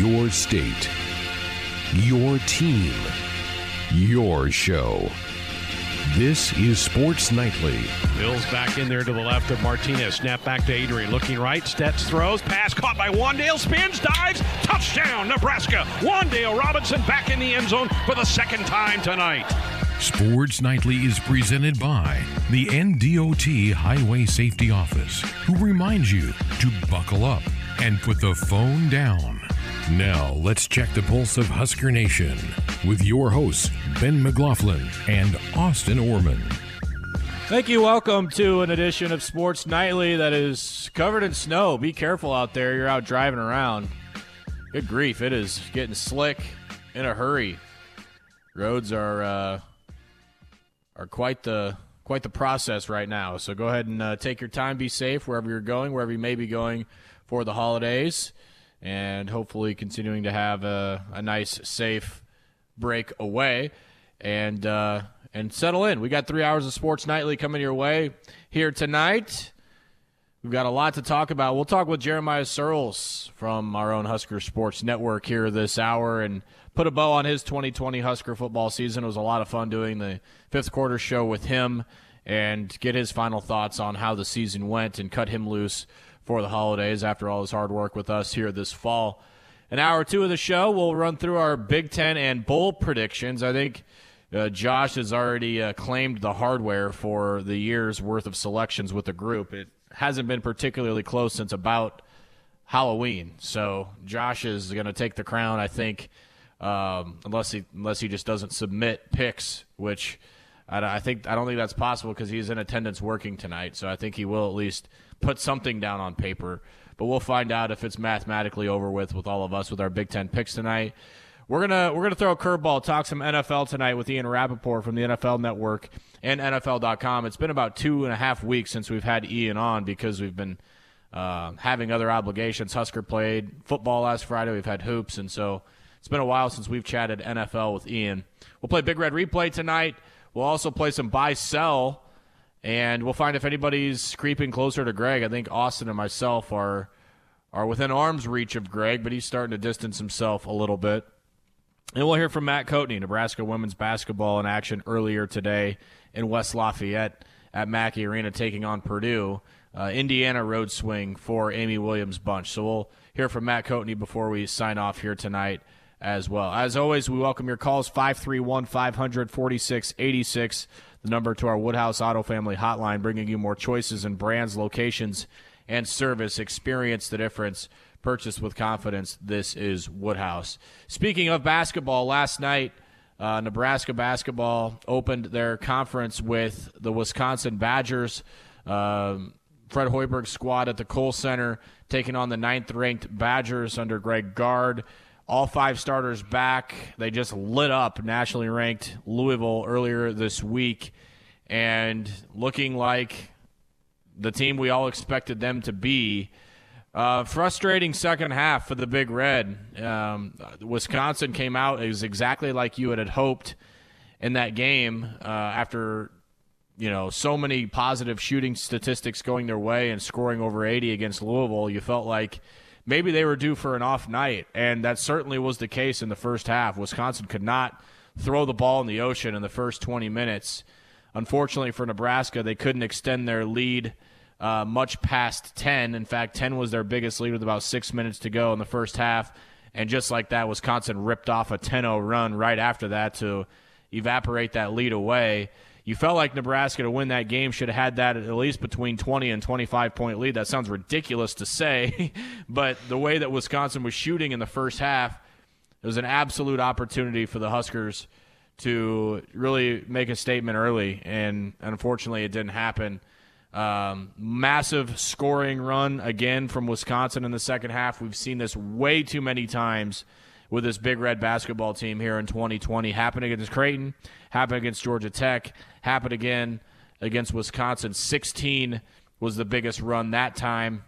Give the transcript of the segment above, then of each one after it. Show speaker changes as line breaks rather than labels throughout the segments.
Your state, your team, your show. This is Sports Nightly.
Bills back in there to the left of Martinez. Snap back to Adrian. Looking right. Stets throws. Pass caught by Wan'Dale. Spins. Dives. Touchdown, Nebraska. Wan'Dale Robinson back in the end zone for the second time tonight.
Sports Nightly is presented by the NDOT Highway Safety Office, who reminds you to buckle up and put the phone down. Now, let's check the pulse of Husker Nation with your hosts, Ben McLaughlin and Austin Orman.
Thank you. Welcome to an edition of Sports Nightly that is covered in snow. Be careful out there. You're out driving around. Good grief. It is getting slick in a hurry. Roads are uh, are quite the quite the process right now. So go ahead and uh, take your time. Be safe wherever you're going, wherever you may be going for the holidays, and hopefully continuing to have a, a nice, safe break away and uh, and settle in. We got three hours of sports nightly coming your way here tonight. We've got a lot to talk about. We'll talk with Jeremiah Sirles from our own Husker Sports Network here this hour and put a bow on his 2020 Husker football season. It was a lot of fun doing the fifth quarter show with him and get his final thoughts on how the season went and cut him loose for the holidays after all his hard work with us here this fall. An hour or two of the show, we'll run through our Big Ten and bowl predictions. I think uh, Josh has already uh, claimed the hardware for the year's worth of selections with the group. It hasn't been particularly close since about Halloween. So Josh is going to take the crown, I think, um, unless he unless he just doesn't submit picks, which I, I think I don't think that's possible because he's in attendance working tonight. So I think he will at least put something down on paper. But we'll find out if it's mathematically over with with all of us with our Big Ten picks tonight. We're gonna we're gonna throw a curveball, talk some NFL tonight with Ian Rapoport from the NFL Network and NFL.com. It's been about two and a half weeks since we've had Ian on because we've been uh, having other obligations. Husker played football last Friday. We've had hoops, and so it's been a while since we've chatted NFL with Ian. We'll play Big Red Replay tonight. We'll also play some buy sell, and we'll find if anybody's creeping closer to Greg. I think Austin and myself are are within arm's reach of Greg, but he's starting to distance himself a little bit. And we'll hear from Matt Coatney, Nebraska women's basketball in action earlier today in West Lafayette at Mackey Arena, taking on Purdue. Uh, Indiana road swing for Amy Williams bunch. So we'll hear from Matt Coatney before we sign off here tonight as well. As always, we welcome your calls 531 500 4686, the number to our Woodhouse Auto Family hotline, bringing you more choices and brands, locations, and service. Experience the difference purchase with confidence. This is Woodhouse. Speaking of basketball, last night, uh, Nebraska basketball opened their conference with the Wisconsin Badgers. Um, Fred Hoiberg's squad at the Kohl Center taking on the ninth ranked Badgers under Greg Gard. All five starters back. They just lit up nationally ranked Louisville earlier this week and looking like the team we all expected them to be. Uh, frustrating second half for the Big Red. Um, Wisconsin came out. Was exactly like you had hoped in that game uh, after you know so many positive shooting statistics going their way and scoring over 80 against Louisville. You felt like maybe they were due for an off night, and that certainly was the case in the first half. Wisconsin could not throw the ball in the ocean in the first 20 minutes. Unfortunately for Nebraska, they couldn't extend their lead uh, much past 10. In fact, 10 was their biggest lead with about six minutes to go in the first half. And just like that, Wisconsin ripped off a 10 0 run right after that to evaporate that lead away. You felt like Nebraska to win that game should have had that at least between 20 and 25 point lead. That sounds ridiculous to say, but the way that Wisconsin was shooting in the first half, it was an absolute opportunity for the Huskers to really make a statement early, and unfortunately, it didn't happen. Um, massive scoring run again from Wisconsin in the second half. We've seen this way too many times with this big red basketball team here in 2020. Happened against Creighton, happened against Georgia Tech, happened again against Wisconsin. 16 was the biggest run that time,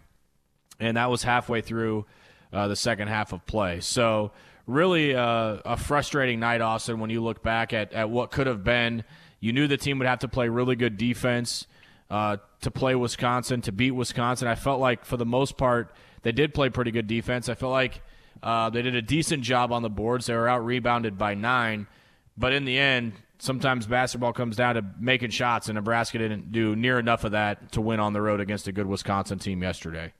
and that was halfway through uh, the second half of play. So, really uh, a frustrating night, Austin, when you look back at, at what could have been. You knew the team would have to play really good defense uh, to play Wisconsin, to beat Wisconsin. I felt like for the most part they did play pretty good defense. I felt like Uh, they did a decent job on the boards. They were out rebounded by nine, but in the end, sometimes basketball comes down to making shots, and Nebraska didn't do near enough of that to win on the road against a good Wisconsin team yesterday.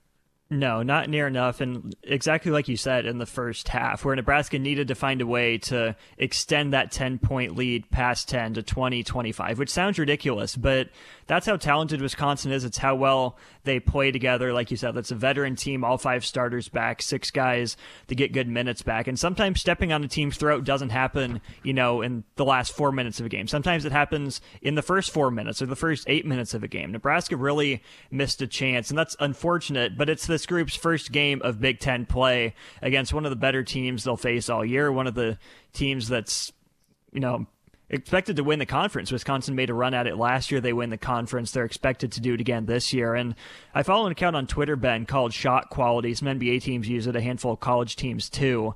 No, not near enough. And exactly like you said in the first half, where Nebraska needed to find a way to extend that 10 point lead past 10 to 20, 25, which sounds ridiculous, but that's how talented Wisconsin is. It's how well they play together. Like you said, that's a veteran team, all five starters back, six guys to get good minutes back. And sometimes stepping on a team's throat doesn't happen, you know, in the last four minutes of a game. Sometimes it happens in the first four minutes or the first eight minutes of a game. Nebraska really missed a chance, and that's unfortunate, but it's this group's first game of Big Ten play against one of the better teams they'll face all year, one of the teams that's, you know, expected to win the conference. Wisconsin made a run at it last year. They win the conference. They're expected to do it again this year. And I follow an account on Twitter, Ben, called Shot Quality. Some NBA teams use it, a handful of college teams too.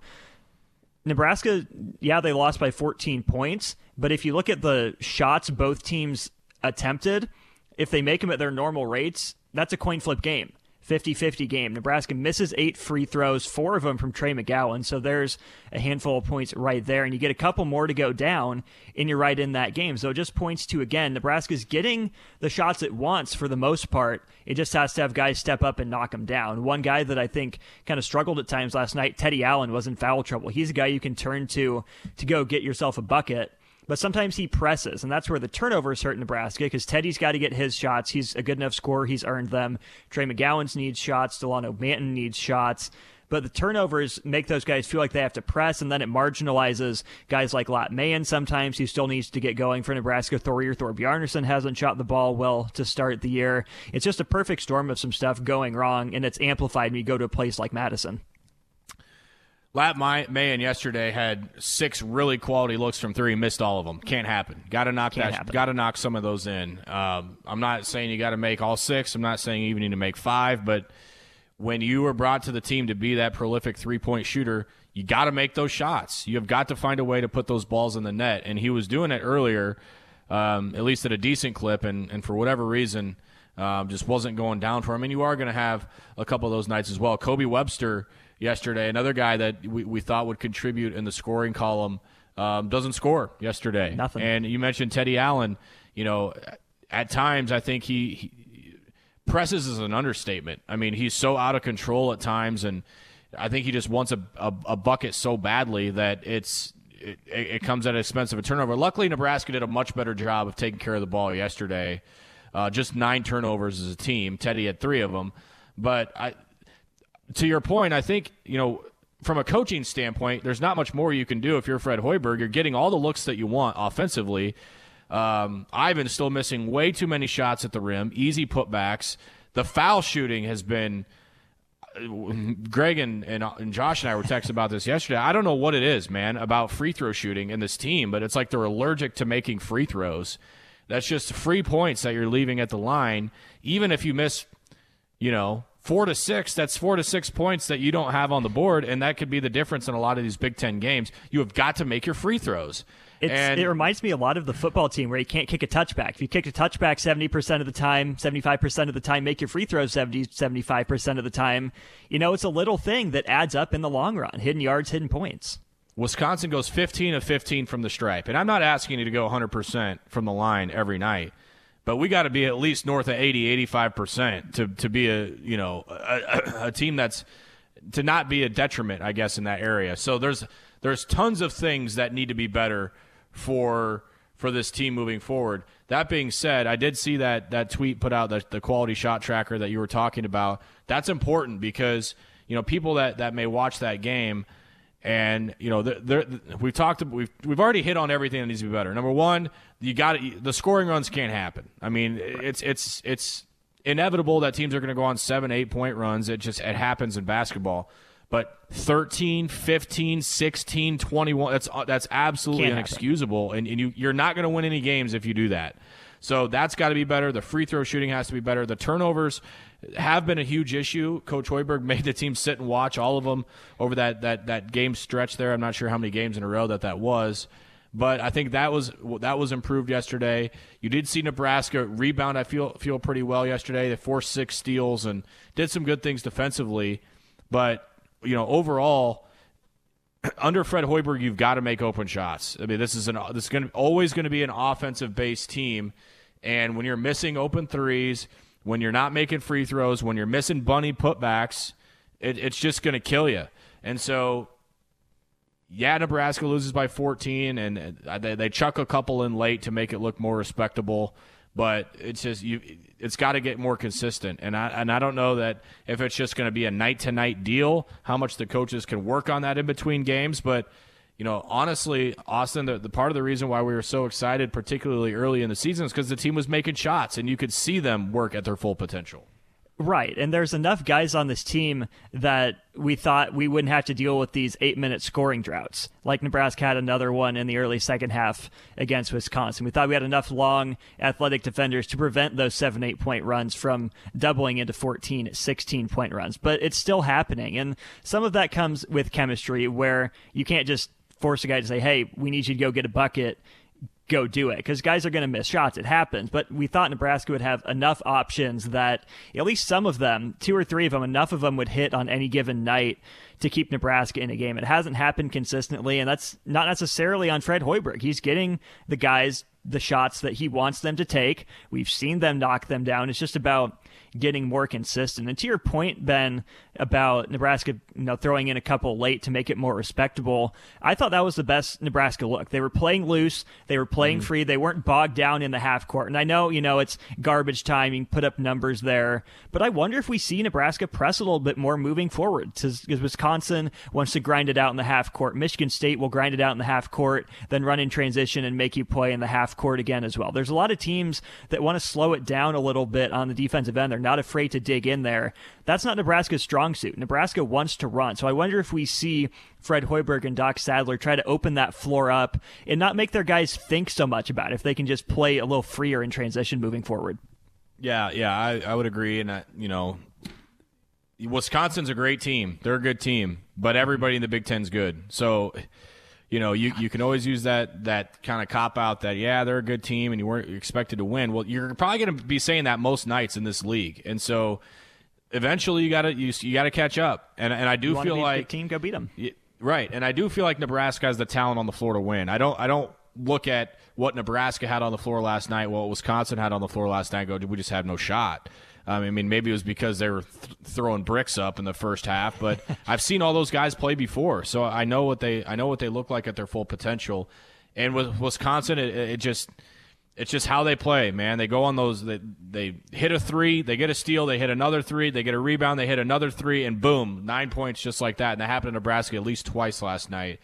Nebraska, yeah, they lost by 14 points, but if you look at the shots both teams attempted, if they make them at their normal rates, that's a coin flip game. 50 50 game. Nebraska misses eight free throws, four of them from Trey McGowan. So there's a handful of points right there. And you get a couple more to go down, and you're right in that game. So it just points to, again, Nebraska's getting the shots it wants for the most part. It just has to have guys step up and knock them down. One guy that I think kind of struggled at times last night, Teddy Allen, was in foul trouble. He's a guy you can turn to to go get yourself a bucket but sometimes he presses, and that's where the turnovers hurt Nebraska because Teddy's got to get his shots. He's a good enough scorer. He's earned them. Trey McGowens needs shots. Delano Banton needs shots. But the turnovers make those guys feel like they have to press, and then it marginalizes guys like Lat Mayen sometimes, who still needs to get going for Nebraska. Thorir Thorbjarnarson hasn't shot the ball well to start the year. It's just a perfect storm of some stuff going wrong, and it's amplified when you go to a place like Madison.
Lat Mayen yesterday had six really quality looks from three, missed all of them. Can't happen. Got to knock Can't that. Got to knock some of those in. Um, I'm not saying you got to make all six. I'm not saying you even need to make five. But when you were brought to the team to be that prolific three point shooter, you got to make those shots. You have got to find a way to put those balls in the net. And he was doing it earlier, um, at least at a decent clip. And, and for whatever reason, um, just wasn't going down for him. And you are going to have a couple of those nights as well. Kobe Webster yesterday. Another guy that we, we thought would contribute in the scoring column um, doesn't score yesterday.
Nothing.
And you mentioned Teddy Allen. You know, at times I think he, he presses is an understatement. I mean, he's so out of control at times, and I think he just wants a, a, a bucket so badly that it's it, it, comes at the expense of a turnover. Luckily, Nebraska did a much better job of taking care of the ball yesterday. Uh, just nine turnovers as a team. Teddy had three of them, but I, to your point, I think, you know, from a coaching standpoint, there's not much more you can do if you're Fred Hoiberg. You're getting all the looks that you want offensively. Um, Ivan's still missing way too many shots at the rim, easy putbacks. The foul shooting has been. Greg and, and, and Josh and I were texting about this yesterday. I don't know what it is, man, about free throw shooting in this team, but it's like they're allergic to making free throws. That's just free points that you're leaving at the line, even if you miss, you know, four to six, that's four to six points that you don't have on the board, and that could be the difference in a lot of these Big Ten games. You have got to make your free throws.
And, it reminds me a lot of the football team where you can't kick a touchback. If you kick a touchback 70% of the time, 75% of the time, make your free throws 70, 75% of the time, you know, it's a little thing that adds up in the long run. Hidden yards, hidden points.
Wisconsin goes 15 of 15 from the stripe. And I'm not asking you to go 100% from the line every night but we got to be at least north of 80 85% to to be a you know a, a, team that's to not be a detriment i guess in that area. So there's there's tons of things that need to be better for for this team moving forward. That being said i did see that that tweet put out the, the quality shot tracker that you were talking about. That's important because you know people that that may watch that game and you know, we've talked. We've we've already hit on everything that needs to be better. Number one, you got the scoring runs can't happen. I mean, it's it's it's inevitable that teams are going to go on seven, eight point runs. It just it happens in basketball. But 13, 15, 16, 21, that's that's absolutely Can't inexcusable. And, and you, you're not going to win any games if you do that. So that's got to be better. The free throw shooting has to be better. The turnovers have been a huge issue. Coach Hoiberg made the team sit and watch all of them over that, that, that game stretch there. I'm not sure how many games in a row that that was. But I think that was that was improved yesterday. You did see Nebraska rebound. I feel feel pretty well yesterday. They forced six steals and did some good things defensively. But you know, overall, under Fred Hoiberg, you've got to make open shots. I mean, this is an this is going to always going to be an offensive based team, and when you're missing open threes, when you're not making free throws, when you're missing bunny putbacks, it, it's just going to kill you. And so, yeah, Nebraska loses by 14, and uh, they, they chuck a couple in late to make it look more respectable. But it's just you. It's got to get more consistent, and I and I don't know that if it's just going to be a night to night deal, how much the coaches can work on that in between games. But you know, honestly, Austin, the, the part of the reason why we were so excited, particularly early in the season, is because the team was making shots and you could see them work at their full potential.
Right. And there's enough guys on this team that we thought we wouldn't have to deal with these eight minute scoring droughts. Like Nebraska had another one in the early second half against Wisconsin. We thought we had enough long athletic defenders to prevent those seven, eight point runs from doubling into 14, 16 point runs. But it's still happening. And some of that comes with chemistry where you can't just force a guy to say, hey, we need you to go get a bucket go do it because guys are going to miss shots. It happens. But we thought Nebraska would have enough options that at least some of them, two or three of them, enough of them would hit on any given night to keep Nebraska in a game. It hasn't happened consistently, and that's not necessarily on Fred Hoiberg. He's getting the guys the shots that he wants them to take. We've seen them knock them down. It's just about getting more consistent. And to your point, Ben, about Nebraska, you know, throwing in a couple late to make it more respectable, I thought that was the best Nebraska look. They were playing loose, they were playing mm free, they weren't bogged down in the half court. And I know, you know, it's garbage time, you put up numbers there, but I wonder if we see Nebraska press a little bit more moving forward. Because Wisconsin wants to grind it out in the half court. Michigan State will grind it out in the half court, then run in transition and make you play in the half court again as well. There's a lot of teams that want to slow it down a little bit on the defensive end. They're not afraid to dig in there. That's not Nebraska's strong suit. Nebraska wants to run. So I wonder if we see Fred Hoiberg and Doc Sadler try to open that floor up and not make their guys think so much about it if they can just play a little freer in transition moving forward.
Yeah, yeah, I, I would agree. And, uh, you know, Wisconsin's a great team. They're a good team, but everybody in the Big Ten's good. So, you know, you, you can always use that that kind of cop out that yeah they're a good team and you weren't expected to win. Well, you're probably going to be saying that most nights in this league, and so eventually you got to you, you got to catch up. And and I do
you
feel like
team go beat them.
Right, and I do feel like Nebraska has the talent on the floor to win. I don't I don't look at what Nebraska had on the floor last night, what Wisconsin had on the floor last night. Go, we just have no shot. Um, I mean, maybe it was because they were th- throwing bricks up in the first half, but I've seen all those guys play before, so I know what they I know what they look like at their full potential. And with Wisconsin, it, it just it's just how they play, man. They go on those they, they hit a three, they get a steal, they hit another three, they get a rebound, they hit another three, and boom, nine points just like that. And that happened in Nebraska at least twice last night.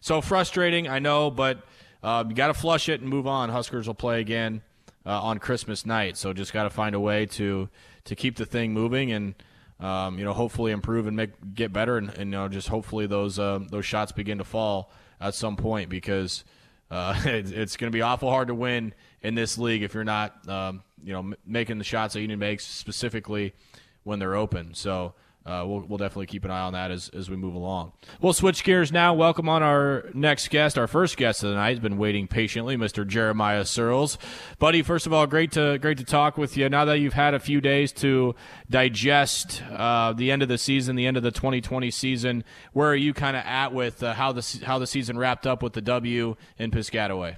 So frustrating, I know, but uh, you got to flush it and move on. Huskers will play again uh, on Christmas night. So just got to find a way to to keep the thing moving and um, you know hopefully improve and make get better and, and you know just hopefully those uh, those shots begin to fall at some point because uh, it, it's going to be awful hard to win in this league if you're not um, you know m- making the shots that you need to make specifically when they're open. So uh, we'll, we'll definitely keep an eye on that as, as we move along. We'll switch gears now. Welcome on our next guest, our first guest of the night. Has been waiting patiently, Mr. Jeremiah Sirles. Buddy, first of all, great to great to talk with you. Now that you've had a few days to digest uh, the end of the season, the end of the 2020 season, where are you kind of at with uh, how the how the season wrapped up with the W in Piscataway?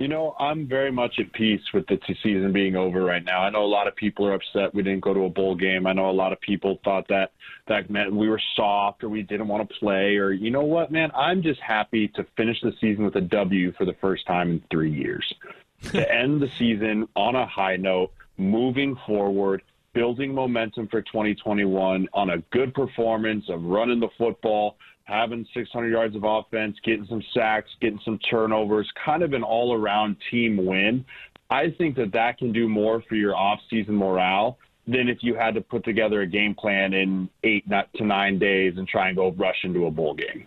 You know, I'm very much at peace with the season being over right now. I know a lot of people are upset we didn't go to a bowl game. I know a lot of people thought that that meant we were soft or we didn't want to play or you know what, man, I'm just happy to finish the season with a W for the first time in 3 years. to end the season on a high note, moving forward, building momentum for 2021 on a good performance of running the football having 600 yards of offense, getting some sacks, getting some turnovers, kind of an all around team win. I think that that can do more for your offseason morale than if you had to put together a game plan in eight to nine days and try and go rush into a bowl game.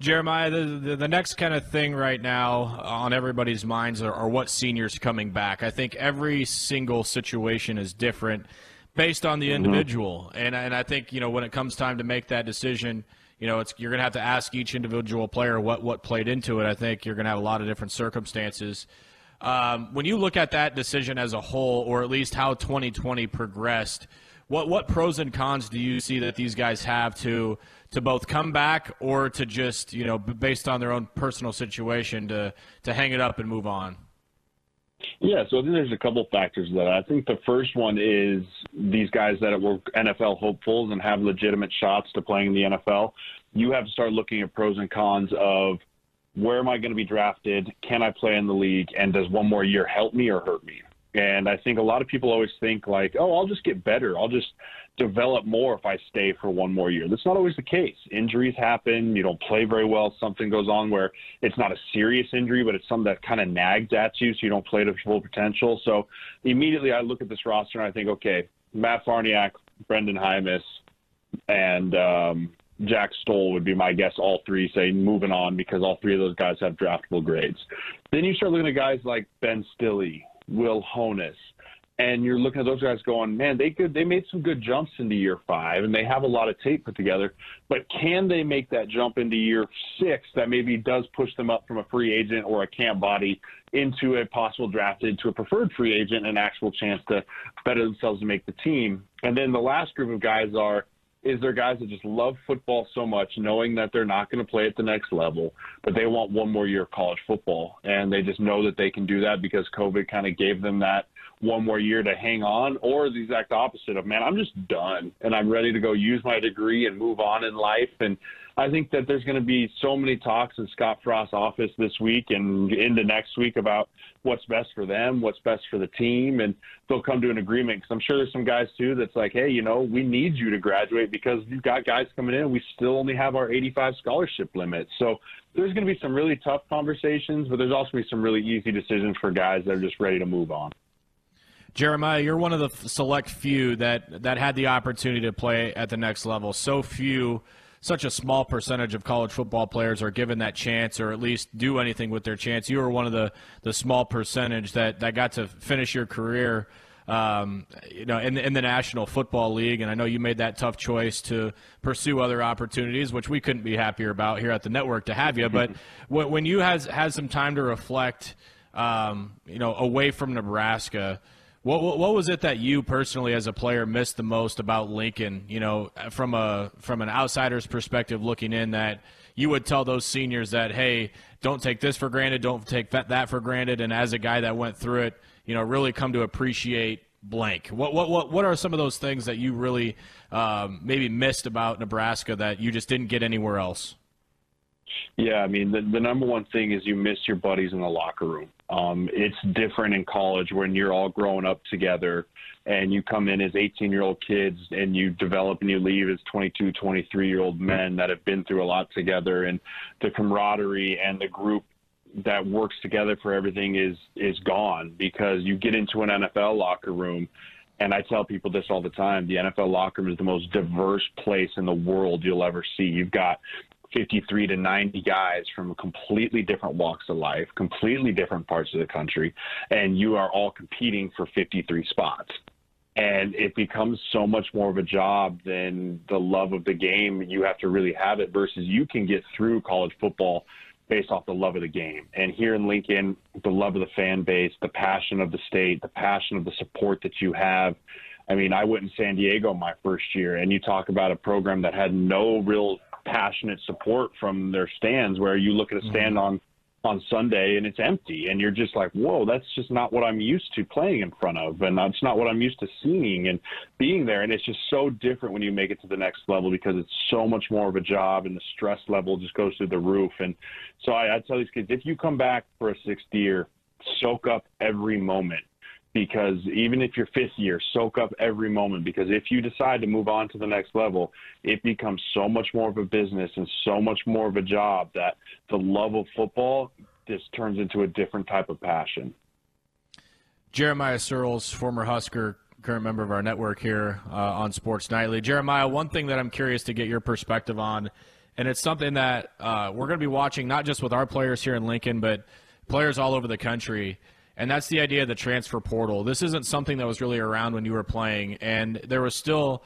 Jeremiah, the, the, the, next kind of thing right now on everybody's minds are, are what seniors coming back. I think every single situation is different based on the mm-hmm. individual, mm-hmm. and and I think you know when it comes time to make that decision, you know, it's you're going to have to ask each individual player what what played into it. I think you're going to have a lot of different circumstances. Um, when you look at that decision as a whole, or at least how 2020 progressed, what what pros and cons do you see that these guys have to to both come back or to just you know based on their own personal situation to to hang it up and move on?
Yeah, so I think there's a couple factors to that. I think the first one is these guys that were NFL hopefuls and have legitimate shots to playing in the NFL. You have to start looking at pros and cons of where am I going to be drafted? Can I play in the league? And does one more year help me or hurt me? And I think a lot of people always think like, oh, I'll just get better. I'll just develop more if I stay for one more year. That's not always the case. Injuries happen. You don't play very well. Something goes on where it's not a serious injury, but it's something that kind of nags at you, so you don't play to full potential. So immediately I look at this roster and I think, okay, Matt Farniok, Brenden Jaimes, and um, Jack Stoll would be my guess. All three say moving on because all three of those guys have draftable grades. Then you start looking at guys like Ben Stille, Will Honas, and you're looking at those guys going, man, they could they made some good jumps into year five, and they have a lot of tape put together. But can they make that jump into year six that maybe does push them up from a free agent or a camp body into a possible drafted to a preferred free agent, an actual chance to better themselves to make the team? And then the last group of guys are is there guys that just love football so much, knowing that they're not going to play at the next level, but they want one more year of college football, and they just know that they can do that because COVID kind of gave them that one more year to hang on, or the exact opposite of man, I'm just done and I'm ready to go use my degree and move on in life. And I think that there's going to be so many talks in Scott Frost's office this week and into next week about what's best for them, what's best for the team, and they'll come to an agreement. Because I'm sure there's some guys too that's like, hey, you know, we need you to graduate because you've got guys coming in. We still only have our 85 scholarship limit, so there's going to be some really tough conversations, but there's also going to be some really easy decisions for guys that are just ready to move on.
Jeremiah, you're one of the select few that that had the opportunity to play at the next level. So few, such a small percentage of college football players are given that chance, or at least do anything with their chance. You were one of the the small percentage that that got to finish your career. Um, you know, in, in the National Football League, and I know you made that tough choice to pursue other opportunities, which we couldn't be happier about here at the network to have you. But when you has had some time to reflect, um, you know, away from Nebraska, what, what, what was it that you personally, as a player, missed the most about Lincoln? You know, from a from an outsider's perspective, looking in, that you would tell those seniors that, hey, don't take this for granted, don't take that, for granted, and as a guy that went through it, you know, really come to appreciate blank. What what what what are some of those things that you really um, maybe missed about Nebraska that you just didn't get anywhere else?
Yeah, I mean, the, the number one thing is you miss your buddies in the locker room. Um, it's different in college when you're all growing up together and you come in as 18 year old kids and you develop and you leave as 22, 23 year old men that have been through a lot together. And the camaraderie and the group that works together for everything is is gone because you get into an NFL locker room and I tell people this all the time the NFL locker room is the most diverse place in the world you'll ever see. You've got 53 to 90 guys from completely different walks of life, completely different parts of the country, and you are all competing for 53 spots. And it becomes so much more of a job than the love of the game. You have to really have it versus you can get through college football based off the love of the game. And here in Lincoln, the love of the fan base, the passion of the state, the passion of the support that you have. I mean, I went in San Diego my first year, and you talk about a program that had no real passionate support from their stands where you look at a stand mm-hmm. on on Sunday and it's empty and you're just like, whoa, that's just not what I'm used to playing in front of and that's not what I'm used to seeing and being there. And it's just so different when you make it to the next level because it's so much more of a job and the stress level just goes through the roof. And so I, I tell these kids, if you come back for a sixth year, soak up every moment because even if you're fifth year, soak up every moment because if you decide to move on to the next level, it becomes so much more of a business and so much more of a job that the love of football just turns into a different type of passion.
Jeremiah Sirles, former Husker, current member of our network here uh, on Sports Nightly. Jeremiah, one thing that I'm curious to get your perspective on, and it's something that uh, we're going to be watching not just with our players here in Lincoln, but players all over the country and that's the idea of the transfer portal. This isn't something that was really around when you were playing, and there was still,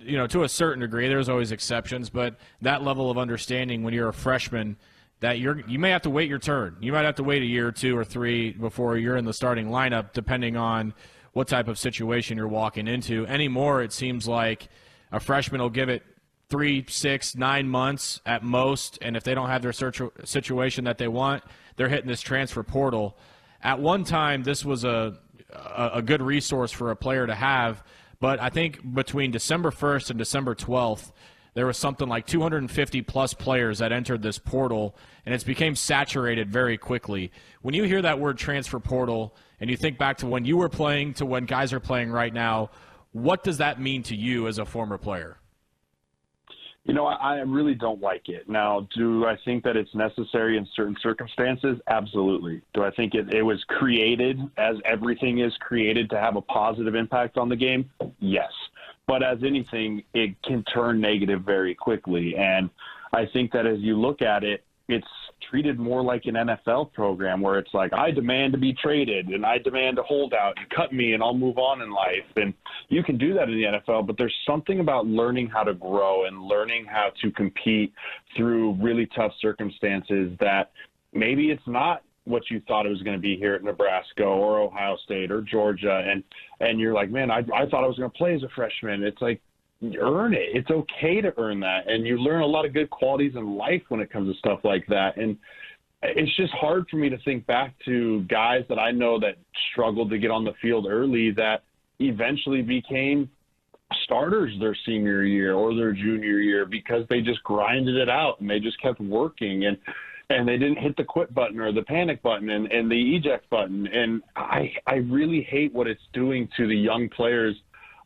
you know, to a certain degree, there's always exceptions, but that level of understanding when you're a freshman that you're you may have to wait your turn. You might have to wait a year or two or three before you're in the starting lineup, depending on what type of situation you're walking into. Anymore, it seems like a freshman will give it three, six, nine months at most, and if they don't have their situation that they want, they're hitting this transfer portal. At one time, this was a a, good resource for a player to have, but I think between December 1st and December 12th, there was something like 250 plus players that entered this portal, and it's became saturated very quickly. When you hear that word transfer portal, and you think back to when you were playing to when guys are playing right now, what does that mean to you as a former player?
You know, I, I really don't like it. Now, do I think that it's necessary in certain circumstances? Absolutely. Do I think it, it was created as everything is created to have a positive impact on the game? Yes. But as anything, it can turn negative very quickly. And I think that as you look at it, it's treated more like an NFL program where it's like, I demand to be traded and I demand to hold out and cut me and I'll move on in life. And you can do that in the NFL, but there's something about learning how to grow and learning how to compete through really tough circumstances that maybe it's not what you thought it was going to be here at Nebraska or Ohio State or Georgia, and and you're like, man, I I thought I was going to play as a freshman. It's like earn it. It's okay to earn that, and you learn a lot of good qualities in life when it comes to stuff like that. And it's just hard for me to think back to guys that I know that struggled to get on the field early that eventually became starters their senior year or their junior year because they just grinded it out and they just kept working and and they didn't hit the quit button or the panic button and, and the eject button. And I, I really hate what it's doing to the young players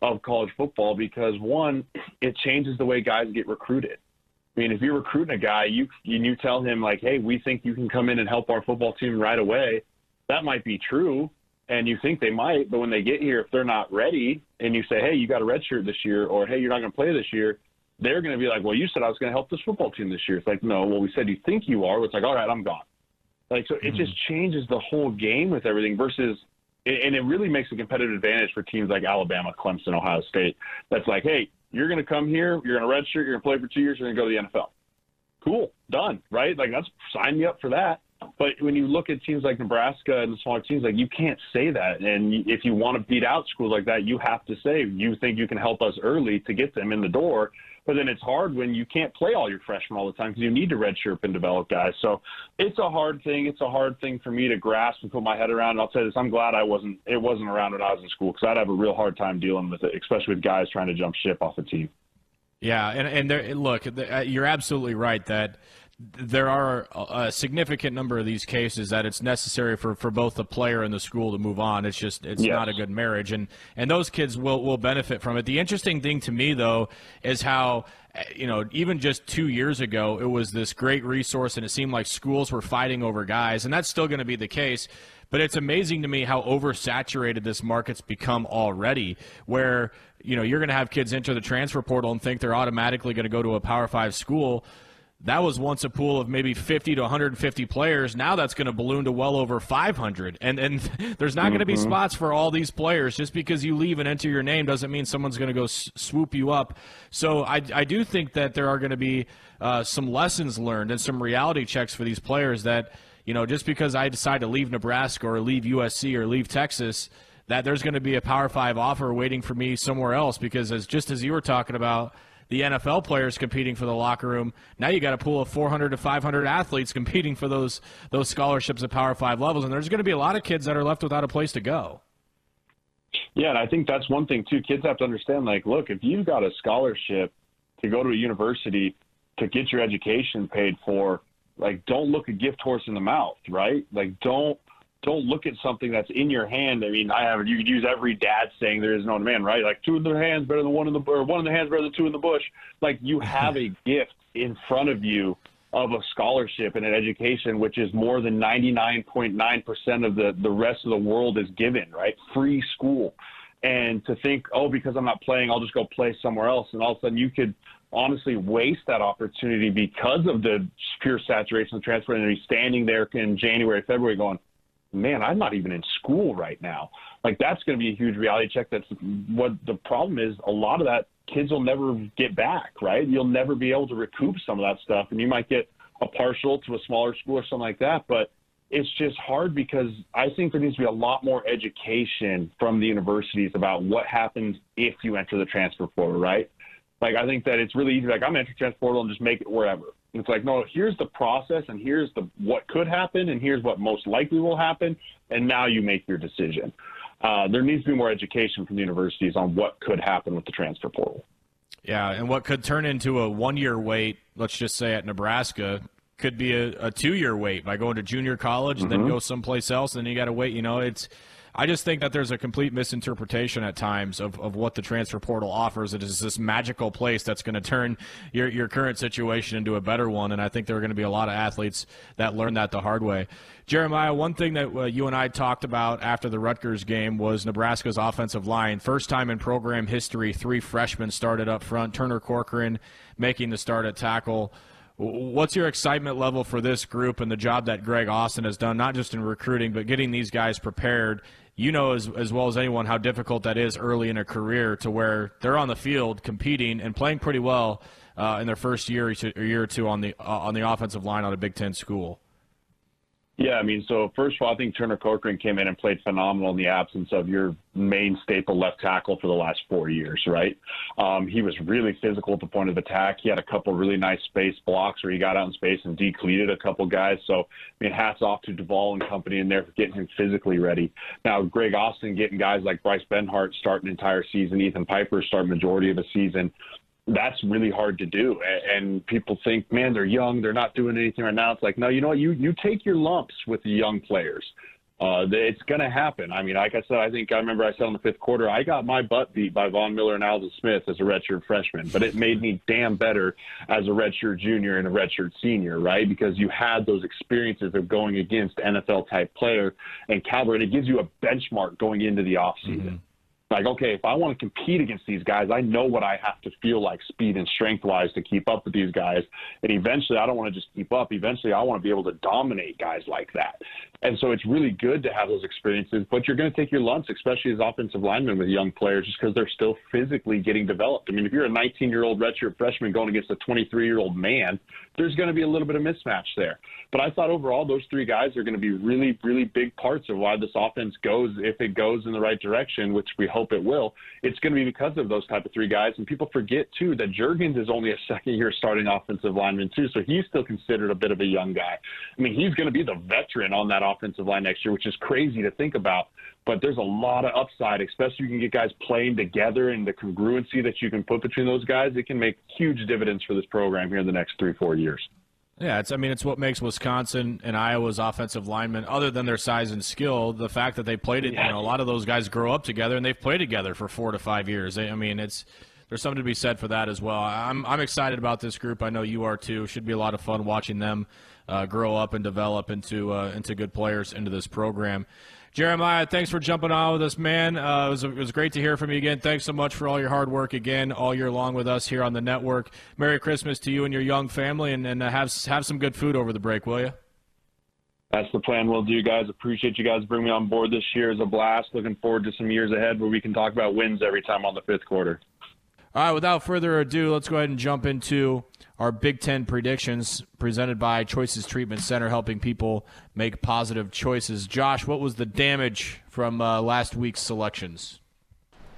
of college football because one, it changes the way guys get recruited. I mean, if you're recruiting a guy, you you tell him like, "Hey, we think you can come in and help our football team right away." That might be true, and you think they might, but when they get here, if they're not ready, and you say, "Hey, you got a red shirt this year," or "Hey, you're not going to play this year," they're going to be like, well, you said I was going to help this football team this year. It's like, no, well, we said you think you are. It's like, all right, I'm gone. Like, so mm-hmm. it just changes the whole game with everything versus, and it really makes a competitive advantage for teams like Alabama, Clemson, Ohio State. That's like, hey, you're going to come here, you're going to redshirt, you're going to play for two years, you're going to go to the NFL. Cool, done, right? Like, that's sign me up for that. But when you look at teams like Nebraska and the smaller teams, like you can't say that. And if you want to beat out schools like that, you have to say you think you can help us early to get them in the door. But then it's hard when you can't play all your freshmen all the time because you need to redshirt and develop guys. So it's a hard thing. It's a hard thing for me to grasp and put my head around. And I'll you this: I'm glad I wasn't. It wasn't around when I was in school because I'd have a real hard time dealing with it, especially with guys trying to jump ship off a team.
Yeah, and and there, look, uh, you're absolutely right that there are a significant number of these cases that it's necessary for, for both the player and the school to move on. It's just it's yes. not a good marriage, and and those kids will will benefit from it. The interesting thing to me though is how eh, you know even just two years ago it was this great resource, and it seemed like schools were fighting over guys, and that's still going to be the case. But it's amazing to me how oversaturated this market's become already, where you know you're going to have kids enter the transfer portal and think they're automatically going to go to a Power Five school that was once a pool of maybe 50 to 150 players. Now that's going to balloon to well over 500. And and there's not mm-hmm. going to be spots for all these players. Just because you leave and enter your name doesn't mean someone's going to go s- swoop you up. So I, I do think that there are going to be uh, some lessons learned and some reality checks for these players that, you know, just because I decide to leave Nebraska or leave USC or leave Texas, that there's going to be a Power Five offer waiting for me somewhere else. Because as just as you were talking about – the NFL players competing for the locker room. Now you got a pool of 400 to 500 athletes competing for those those scholarships at Power Five levels, and there's going to be a lot of kids that are left without a place to go.
Yeah, and I think that's one thing too. Kids have to understand, like, look, if you've got a scholarship to go to a university to get your education paid for, like, don't look a gift horse in the mouth, right? Like, don't don't look at something that's in your hand. I mean, I have you could use every dad saying there is no man, right? Like two in the hands better than one in the or one in the hands better than two in the bush. Like you have a gift in front of you of a scholarship and an education, which is more than 99.9% of the, the rest of the world is given, right? Free school. And to think, oh, because I'm not playing, I'll just go play somewhere else. And all of a sudden you could honestly waste that opportunity because of the pure saturation of transfer and standing there in January, February going, man, I'm not even in school right now. Like that's going to be a huge reality check. That's what the problem is. A lot of that kids will never get back, right? You'll never be able to recoup some of that stuff, and you might get a partial to a smaller school or something like that. But it's just hard because I think there needs to be a lot more education from the universities about what happens if you enter the transfer portal, right? Like I think that it's really easy. Like I'm entering transfer portal and just make it wherever. And it's like no, here's the process and here's the what could happen and here's what most likely will happen, and now you make your decision. Uh, there needs to be more education from the universities on what could happen with the transfer portal.
Yeah, and what could turn into a one-year wait, let's just say at Nebraska, could be a, a two-year wait by going to junior college, mm-hmm. then go someplace else, and then you got to wait. You know, it's I just think that there's a complete misinterpretation at times of, of what the transfer portal offers. It is this magical place that's going to turn your, your current situation into a better one. And I think there are going to be a lot of athletes that learn that the hard way. Jeremiah, one thing that uh, you and I talked about after the Rutgers game was Nebraska's offensive line. First time in program history, three freshmen started up front. Turner Corcoran making the start at tackle. What's your excitement level for this group and the job that Greg Austin has done, not just in recruiting, but getting these guys prepared you know as, as well as anyone how difficult that is early in a career to where they're on the field competing and playing pretty well uh, in their first year or year or two on the uh, on the offensive line on a Big Ten school.
Yeah, I mean, so first of all, I think Turner Corcoran came in and played phenomenal in the absence of your main staple left tackle for the last four years, right? Um, he was really physical at the point of attack. He had a couple really nice space blocks where he got out in space and decleated a couple guys. So, I mean, hats off to Duval and company in there for getting him physically ready. Now, Greg Austin getting guys like Bryce Benhart start an entire season, Ethan Piper start majority of a season that's really hard to do. And people think, man, they're young, they're not doing anything right now. It's like, no, you know what? You you take your lumps with the young players. Uh, it's going to happen. I mean, like I said, I think I remember I said in the fifth quarter, I got my butt beat by Von Miller and Aldon Smith as a redshirt freshman, but it made me damn better as a redshirt junior and a redshirt senior, right? Because you had those experiences of going against NFL type player and caliber, and it gives you a benchmark going into the offseason. Mm-hmm like, okay, if I want to compete against these guys, I know what I have to feel like speed and strength wise to keep up with these guys. And eventually, I don't want to just keep up. Eventually, I want to be able to dominate guys like that. And so it's really good to have those experiences, but you're going to take your lumps, especially as offensive linemen with young players, just because they're still physically getting developed. I mean, if you're a 19 year old redshirt freshman going against a 23 year old man, there's going to be a little bit of mismatch there. But I thought overall, those three guys are going to be really, really big parts of why this offense goes, if it goes in the right direction, which we hope it will. It's going to be because of those type of three guys. And people forget, too, that Jurgens is only a second year starting offensive lineman, too. So he's still considered a bit of a young guy. I mean, he's going to be the veteran on that offensive line next year, which is crazy to think about. But there's a lot of upside, especially you can get guys playing together and the congruency that you can put between those guys. It can make huge dividends for this program here in the next three, four years.
Yeah, it's. I mean, it's what makes Wisconsin and Iowa's offensive linemen, other than their size and skill, the fact that they played it. Yeah. You know, a lot of those guys grow up together and they've played together for four to five years. I mean, it's there's something to be said for that as well. I'm I'm excited about this group. I know you are too. Should be a lot of fun watching them uh, grow up and develop into uh, into good players into this program. Jeremiah, thanks for jumping on with us, man. Uh, it, was, it was great to hear from you again. Thanks so much for all your hard work again all year long with us here on the network. Merry Christmas to you and your young family, and, and uh, have have some good food over the break, will you?
That's the plan. We'll do, guys. Appreciate you guys bringing me on board this year. It's a blast. Looking forward to some years ahead where we can talk about wins every time on the fifth quarter.
All right, without further ado, let's go ahead and jump into our Big Ten predictions presented by Choices Treatment Center, helping people make positive choices. Josh, what was the damage from uh, last week's selections?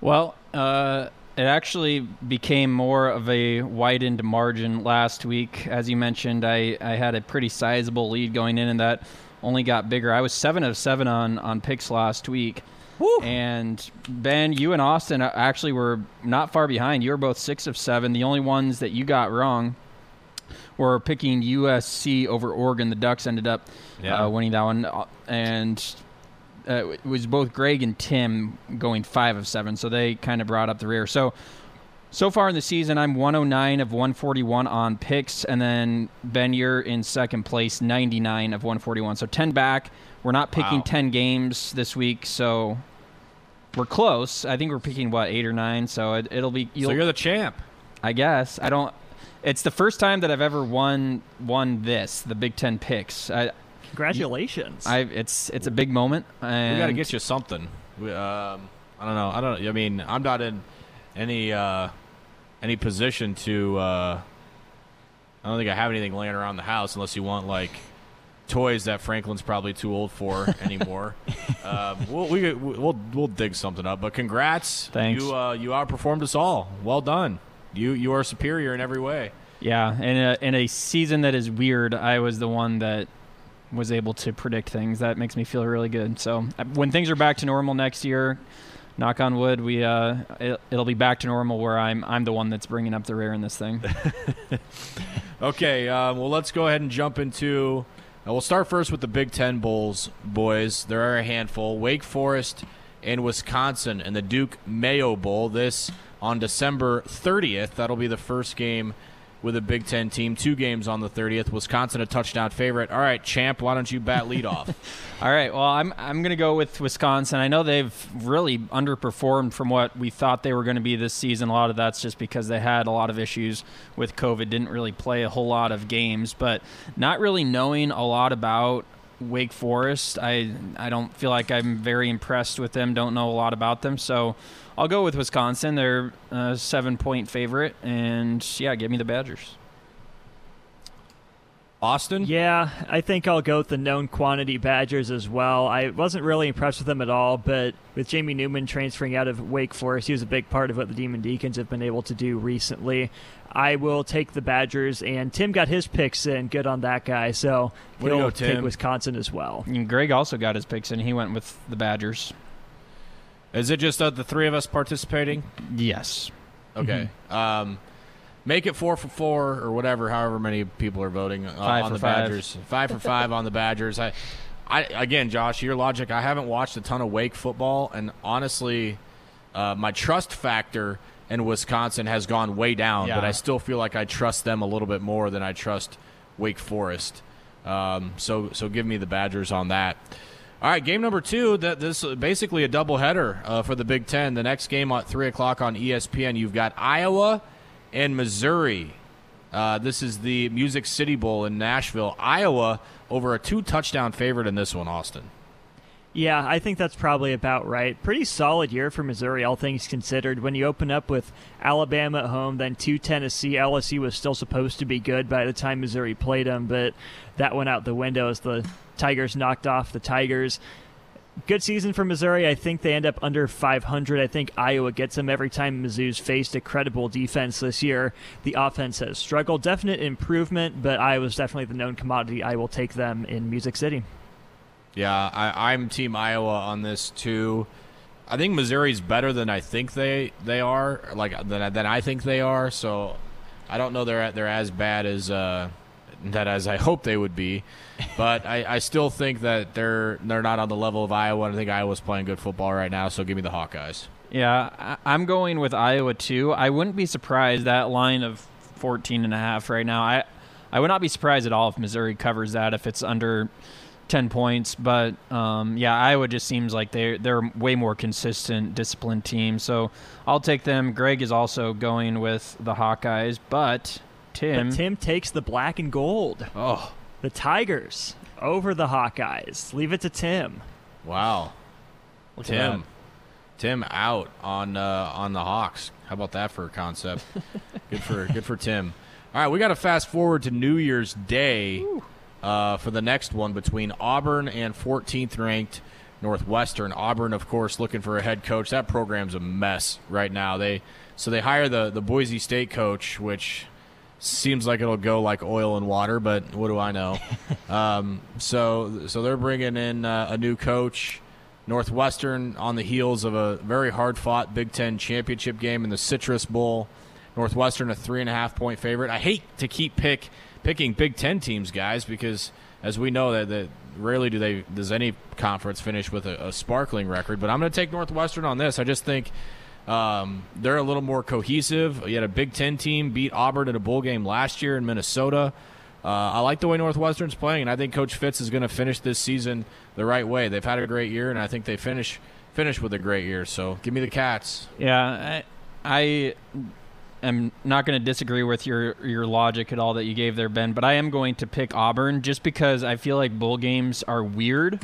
Well, uh, it actually became more of a widened margin last week. As you mentioned, I, I had a pretty sizable lead going in, and that only got bigger. I was seven of seven on on picks last week. Woo. And Ben, you and Austin actually were not far behind. You were both six of seven. The only ones that you got wrong were picking USC over Oregon. The Ducks ended up yeah. uh, winning that one, uh, and uh, it was both Greg and Tim going five of seven. So they kind of brought up the rear. So. So far in the season, I'm 109 of 141 on picks, and then Ben, you're in second place, 99 of 141. So 10 back. We're not picking wow. 10 games this week, so we're close. I think we're picking what eight or nine. So it, will be.
so you're the champ.
I guess. I don't. It's the first time that I've ever won won this, the Big Ten picks. I,
Congratulations!
I it's it's a big moment. we got
to get you something. We, um, I don't know. I don't. I mean, I'm not in any uh, any position to. Uh, I don't think I have anything laying around the house unless you want like toys that Franklin's probably too old for anymore. um, we'll, we, we'll we'll dig something up. But congrats,
Thanks.
You uh, you outperformed us all. Well done. You you are superior in every way.
Yeah, in a in a season that is weird, I was the one that was able to predict things. That makes me feel really good. So uh, when things are back to normal next year, knock on wood, we uh, it, will be back to normal where I'm I'm the one that's bringing up the rear in this thing.
okay, uh, well let's go ahead and jump into. Uh, we'll start first with the Big Ten bowls, boys. There are a handful: Wake Forest and Wisconsin, and the Duke Mayo Bowl. This on December 30th. That'll be the first game with a Big Ten team. Two games on the 30th. Wisconsin a touchdown favorite. All right, champ, why don't you bat lead off?
All right, well, I'm I'm going to go with Wisconsin. I know they've really underperformed from what we thought they were going to be this season. A lot of that's just because they had a lot of issues with COVID, didn't really play a whole lot of games, but not really knowing a lot about Wake Forest. I I don't feel like I'm very impressed with them. Don't know a lot about them, so I'll go with Wisconsin. They're a seven point favorite, and yeah, give me the Badgers.
Austin?
Yeah, I think I'll go with the known quantity Badgers as well. I wasn't really impressed with them at all, but with Jamie Newman transferring out of Wake Forest, he was a big part of what the Demon Deacons have been able to do recently. I will take the Badgers, and Tim got his picks in. Good on that guy. So
Way to
he'll
go, Tim.
take Wisconsin as well.
And Greg also got his picks in. He went with the Badgers.
Is it just uh, the three of us participating?
Yes.
Okay. Um, make it four for four or whatever, however many people are voting uh, on the
five.
Badgers. Five for five on the Badgers. I, I again, Josh, your logic. I haven't watched a ton of Wake football, and honestly, uh, my trust factor in Wisconsin has gone way down.
Yeah.
But I still feel like I trust them a little bit more than I trust Wake Forest. Um, so, so give me the Badgers on that. All right, game number two. That this is basically a doubleheader uh, for the Big Ten. The next game at three o'clock on ESPN. You've got Iowa and Missouri. Uh, this is the Music City Bowl in Nashville. Iowa over a two touchdown favorite in this one. Austin.
Yeah, I think that's probably about right. Pretty solid year for Missouri, all things considered. When you open up with Alabama at home, then two Tennessee, LSU was still supposed to be good by the time Missouri played them, but that went out the window as the Tigers knocked off the Tigers. Good season for Missouri. I think they end up under 500. I think Iowa gets them every time Mizzou's faced a credible defense this year. The offense has struggled. Definite improvement, but Iowa's definitely the known commodity. I will take them in Music City.
Yeah, I, I'm Team Iowa on this too. I think Missouri's better than I think they they are, like than, than I think they are. So I don't know they're they're as bad as uh, that as I hope they would be, but I, I still think that they're they're not on the level of Iowa. I think Iowa's playing good football right now. So give me the Hawkeyes.
Yeah, I'm going with Iowa too. I wouldn't be surprised that line of 14 and a half right now. I I would not be surprised at all if Missouri covers that if it's under 10 points, but um, yeah, Iowa just seems like they they're a way more consistent, disciplined team. So I'll take them. Greg is also going with the Hawkeyes, but Tim,
But Tim takes the black and gold.
Oh
The Tigers over the Hawkeyes. Leave it to Tim.
wow,
Look
Tim, Tim out on uh, on the Hawks. How about that for a concept? good for good for Tim. All right, we got to fast forward to New Year's Day uh, for the next one between Auburn and 14th ranked Northwestern. Auburn, of course, looking for a head coach. That program's a mess right now. They so they hire the the Boise State coach, which seems like it'll go like oil and water, but what do I know? um, so so they're bringing in uh, a new coach. Northwestern on the heels of a very hard fought Big Ten championship game in the Citrus Bowl. Northwestern a three and a half point favorite. I hate to keep pick picking Big Ten teams, guys, because as we know that, that rarely do they does any conference finish with a, a sparkling record. But I'm going to take Northwestern on this. I just think um, they're a little more cohesive. You had a Big Ten team beat Auburn in a bowl game last year in Minnesota. Uh, I like the way Northwestern's playing, and I think Coach Fitz is going to finish this season the right way. They've had a great year, and I think they finish finish with a great year. So give me the Cats.
Yeah, I, I am not going to disagree with your your logic at all that you gave there, Ben. But I am going to pick Auburn just because I feel like bowl games are weird.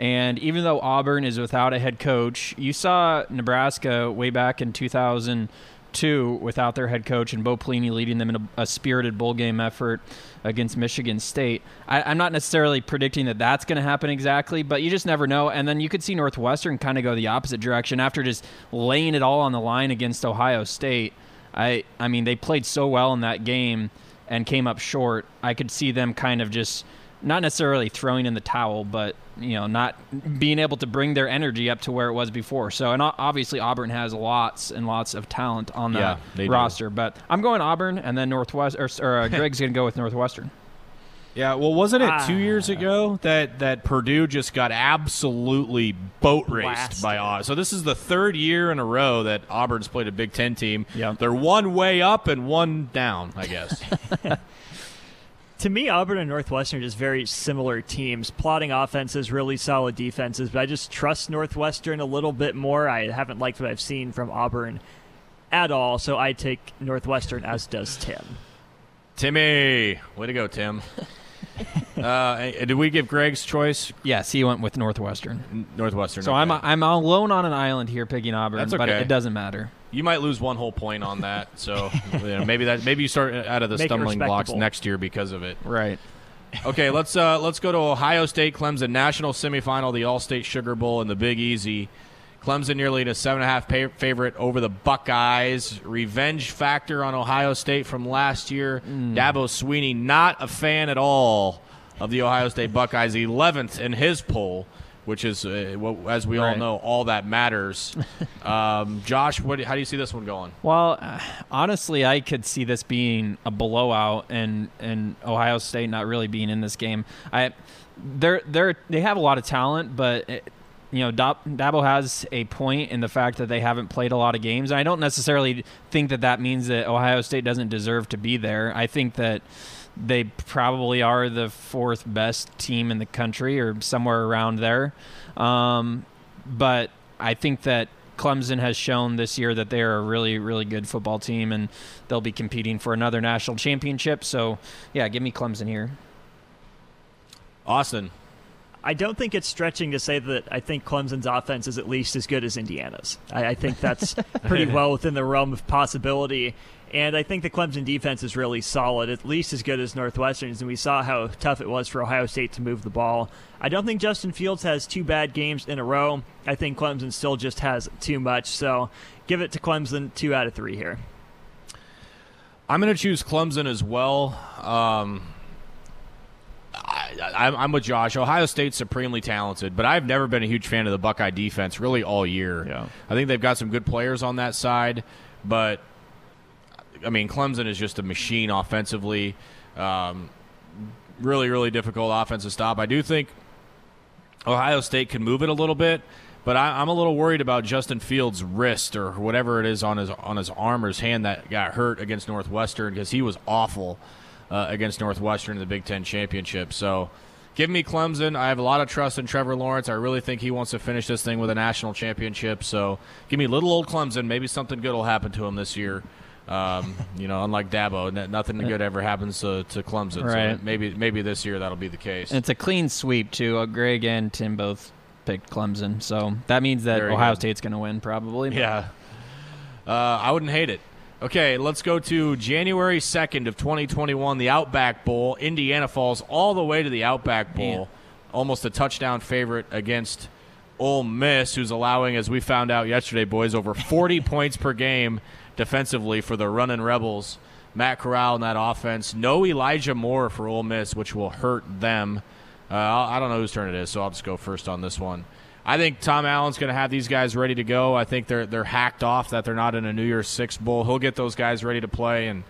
And even though Auburn is without a head coach, you saw Nebraska way back in 2002 without their head coach and Bo Pelini leading them in a, a spirited bowl game effort against Michigan State. I, am not necessarily predicting that that's going to happen exactly, but you just never know. And then you could see Northwestern kind of go the opposite direction after just laying it all on the line against Ohio State. I I mean they played so well in that game and came up short. I could see them kind of just not necessarily throwing in the towel, but you know, not being able to bring their energy up to where it was before. So, and obviously Auburn has lots and lots of talent on that yeah, roster. Do. But I'm going Auburn, and then Northwest, or, or uh, Greg's going to go with Northwestern.
Yeah, well, wasn't it two years ah. ago that, that Purdue just got absolutely boat raced Blasted. by Auburn? So this is the third year in a row that Auburn's played a Big Ten team.
Yep.
They're one way up and one down, I guess.
to me, Auburn and Northwestern are just very similar teams. Plotting offenses, really solid defenses, but I just trust Northwestern a little bit more. I haven't liked what I've seen from Auburn at all, so I take Northwestern, as does Tim.
Timmy, way to go, Tim. uh, did we give Greg's choice?
Yes, he went with Northwestern.
Northwestern.
So
okay.
I'm I'm alone on an island here picking Auburn,
That's okay.
but it doesn't matter
you might lose one whole point on that. So you know, maybe that maybe you start out of the Make stumbling blocks next year because of it.
Right.
Okay, let's uh, let's go to Ohio State Clemson national semifinal, the Allstate Sugar Bowl, and the Big Easy. Clemson nearly a seven and a half pay- favorite over the Buckeyes. Revenge factor on Ohio State from last year. Mm. Dabo Swinney not a fan at all of the Ohio State Buckeyes. Eleventh in his poll which is, uh, as we right. all know, all that matters. um, Josh, what, how do you see this one going?
Well, honestly, I could see this being a blowout, and and Ohio State not really being in this game. I, they're they're they have a lot of talent, but. It, you know, Dabo has a point in the fact that they haven't played a lot of games. And I don't necessarily think that that means that Ohio State doesn't deserve to be there. I think that they probably are the fourth best team in the country or somewhere around there. Um, but I think that Clemson has shown this year that they are a really, really good football team and they'll be competing for another national championship. So, yeah, give me Clemson here.
Austin.
I don't think it's stretching to say that I think Clemson's offense is at least as good as Indiana's. I, I think that's pretty well within the realm of possibility. And I think the Clemson defense is really solid, at least as good as Northwestern's. And we saw how tough it was for Ohio State to move the ball. I don't think Justin Fields has two bad games in a row. I think Clemson still just has too much. So give it to Clemson, two out of three here.
I'm going to choose Clemson as well. Um, I, am with Josh. Ohio State's supremely talented, but I've never been a huge fan of the Buckeye defense really all year.
Yeah.
I think they've got some good players on that side, but I mean, Clemson is just a machine offensively. Um, really, really difficult offensive stop. I do think Ohio State can move it a little bit, but I, am a little worried about Justin Fields' wrist or whatever it is on his on his arm or his hand that got hurt against Northwestern because he was awful uh, against Northwestern in the Big Ten championship. So. Give me Clemson. I have a lot of trust in Trevor Lawrence. I really think he wants to finish this thing with a national championship. So give me little old Clemson. Maybe something good will happen to him this year. Um, you know, unlike Dabo, nothing good ever happens to, to Clemson.
Right.
So maybe maybe this year that'll be the case.
And it's a clean sweep too. Uh, Greg and Tim both picked Clemson, so that means that Ohio go. State's going to win probably.
Yeah, uh, I wouldn't hate it. Okay, let's go to January 2nd of 2021, the Outback Bowl. Indiana falls all the way to the Outback Bowl, Man. almost a touchdown favorite against Ole Miss, who's allowing, as we found out yesterday, boys, over 40 points per game defensively for the running Rebels. Matt Corral in that offense. No Elijah Moore for Ole Miss, which will hurt them. Uh, I don't know whose turn it is, so I'll just go first on this one. I think Tom Allen's going to have these guys ready to go. I think they're they're hacked off that they're not in a New Year's Six bowl. He'll get those guys ready to play, and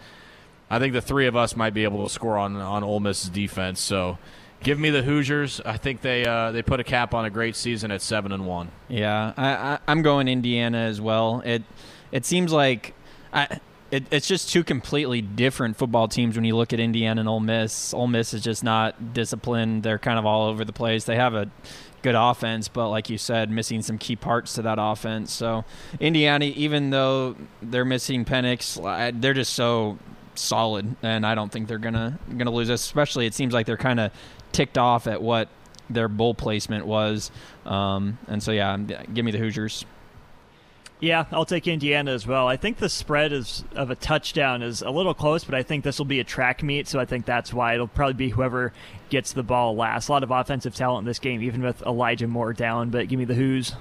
I think the three of us might be able to score on on Ole Miss's defense. So give me the Hoosiers. I think they uh, they put a cap on a great season at seven and one.
Yeah, I, I, am going Indiana as well. It it seems like I, it, it's just two completely different football teams when you look at Indiana and Ole Miss. Ole Miss is just not disciplined. They're kind of all over the place. They have a good offense, but like you said, missing some key parts to that offense. So Indiana, even though they're missing Penix, they're just so solid, and I don't think they're gonna gonna lose. Especially, it seems like they're kind of ticked off at what their bowl placement was. Um, and so, yeah, give me the Hoosiers.
Yeah, I'll take Indiana as well. I think the spread is of a touchdown is a little close, but I think this will be a track meet, so I think that's why it'll probably be whoever gets the ball last. A lot of offensive talent in this game, even with Elijah Moore down. But give me the Who's.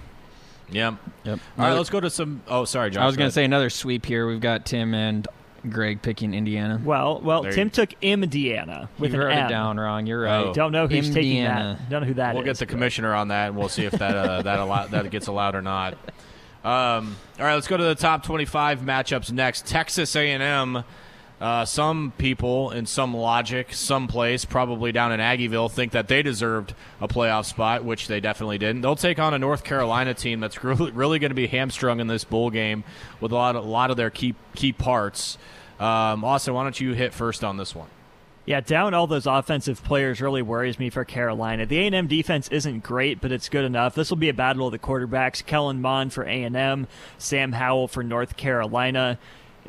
Yeah.
Yep.
All right, let's go to some. Oh, sorry, John.
I was going to say another sweep here. We've got Tim and Greg picking Indiana.
Well, well,
There
Tim
you-
took Indiana with
you
an
wrote
M.
it down wrong. You're right.
Oh.
Don't know who's taking
Indiana.
that. Don't know who that
We'll
is,
get the
but-
commissioner on that, and we'll see if that uh, that allow- that gets allowed or not. Um, all right, let's go to the top 25 matchups next. Texas A&M. Uh, some people, in some logic, some place, probably down in Aggieville, think that they deserved a playoff spot, which they definitely didn't. They'll take on a North Carolina team that's really, going to be hamstrung in this bowl game with a lot, of, a lot of their key key parts. Um, Austin, why don't you hit first on this one?
Yeah, down all those offensive players really worries me for Carolina. The A&M defense isn't great, but it's good enough. This will be a battle of the quarterbacks. Kellen Mond for A&M, Sam Howell for North Carolina.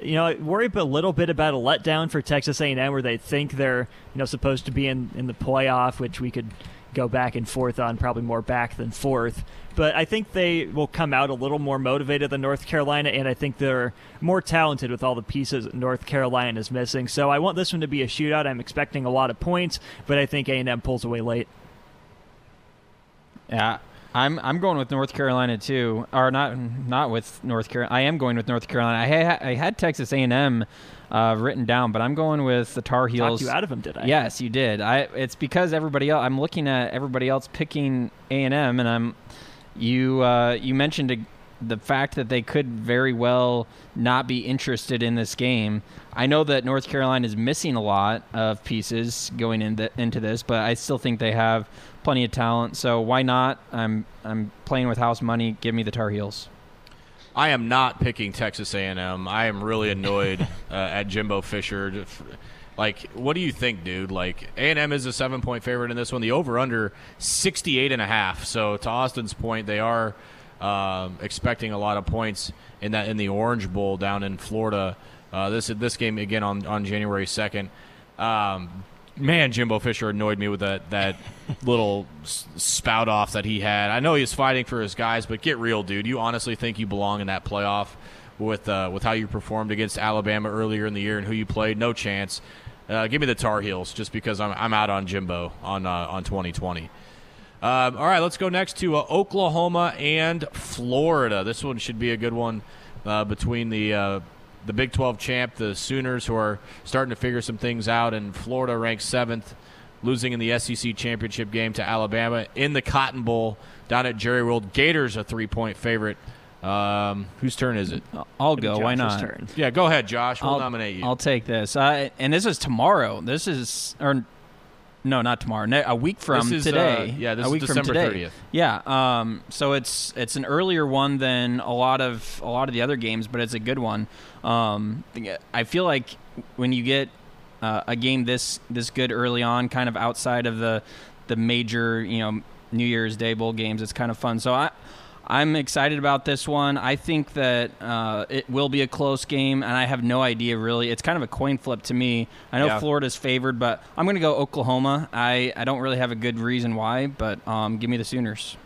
You know, I worry a little bit about a letdown for Texas A&M, where they think they're you know supposed to be in in the playoff, which we could go back and forth on, probably more back than forth. But I think they will come out a little more motivated than North Carolina, and I think they're more talented with all the pieces North Carolina is missing. So I want this one to be a shootout. I'm expecting a lot of points, but I think A&M pulls away late.
Yeah, I'm I'm going with North Carolina too, or not not with North Carolina. I am going with North Carolina. I had I had Texas A&M uh, written down, but I'm going with the Tar Heels.
Talked you out of them, did I?
Yes, you did. I it's because everybody else. I'm looking at everybody else picking A and M, and I'm you. Uh, you mentioned a, the fact that they could very well not be interested in this game. I know that North Carolina is missing a lot of pieces going into into this, but I still think they have plenty of talent. So why not? I'm I'm playing with house money. Give me the Tar Heels.
I am not picking Texas A&M. I am really annoyed uh, at Jimbo Fisher. Like, what do you think, dude? Like, A&M is a seven-point favorite in this one. The over/under 68 and a half. So, to Austin's point, they are um, expecting a lot of points in that in the Orange Bowl down in Florida. Uh, this this game again on on January 2nd. Um, man, Jimbo Fisher annoyed me with that that little spout off that he had. I know he's fighting for his guys, but get real, dude. You honestly think you belong in that playoff with uh, with how you performed against Alabama earlier in the year and who you played? No chance. Uh, give me the Tar Heels just because I'm I'm out on Jimbo on uh, on 2020. Um, all right, let's go next to uh, Oklahoma and Florida. This one should be a good one uh, between the uh, the Big 12 champ, the Sooners, who are starting to figure some things out, and Florida ranked seventh, losing in the SEC championship game to Alabama in the Cotton Bowl down at Jerry World. Gators a three point favorite. Um, whose turn is it?
I'll go. Why not?
Turn.
Yeah, go ahead, Josh. We'll
I'll
nominate you.
I'll take this. Uh, and this is tomorrow. This is or no, not tomorrow. Ne- a week from
is,
today.
uh, yeah, this
a
is
week
December
from today.
30th.
Yeah. Um. So it's it's an earlier one than a lot of a lot of the other games, but it's a good one. Um. I feel like when you get uh, a game this this good early on, kind of outside of the the major you know New Year's Day bowl games, it's kind of fun. So I. I'm excited about this one. I think that uh, it will be a close game, and I have no idea really. It's kind of a coin flip to me. I know
Yeah.
Florida's favored, but I'm going to go Oklahoma. I, I don't really have a good reason why, but um, give me the Sooners.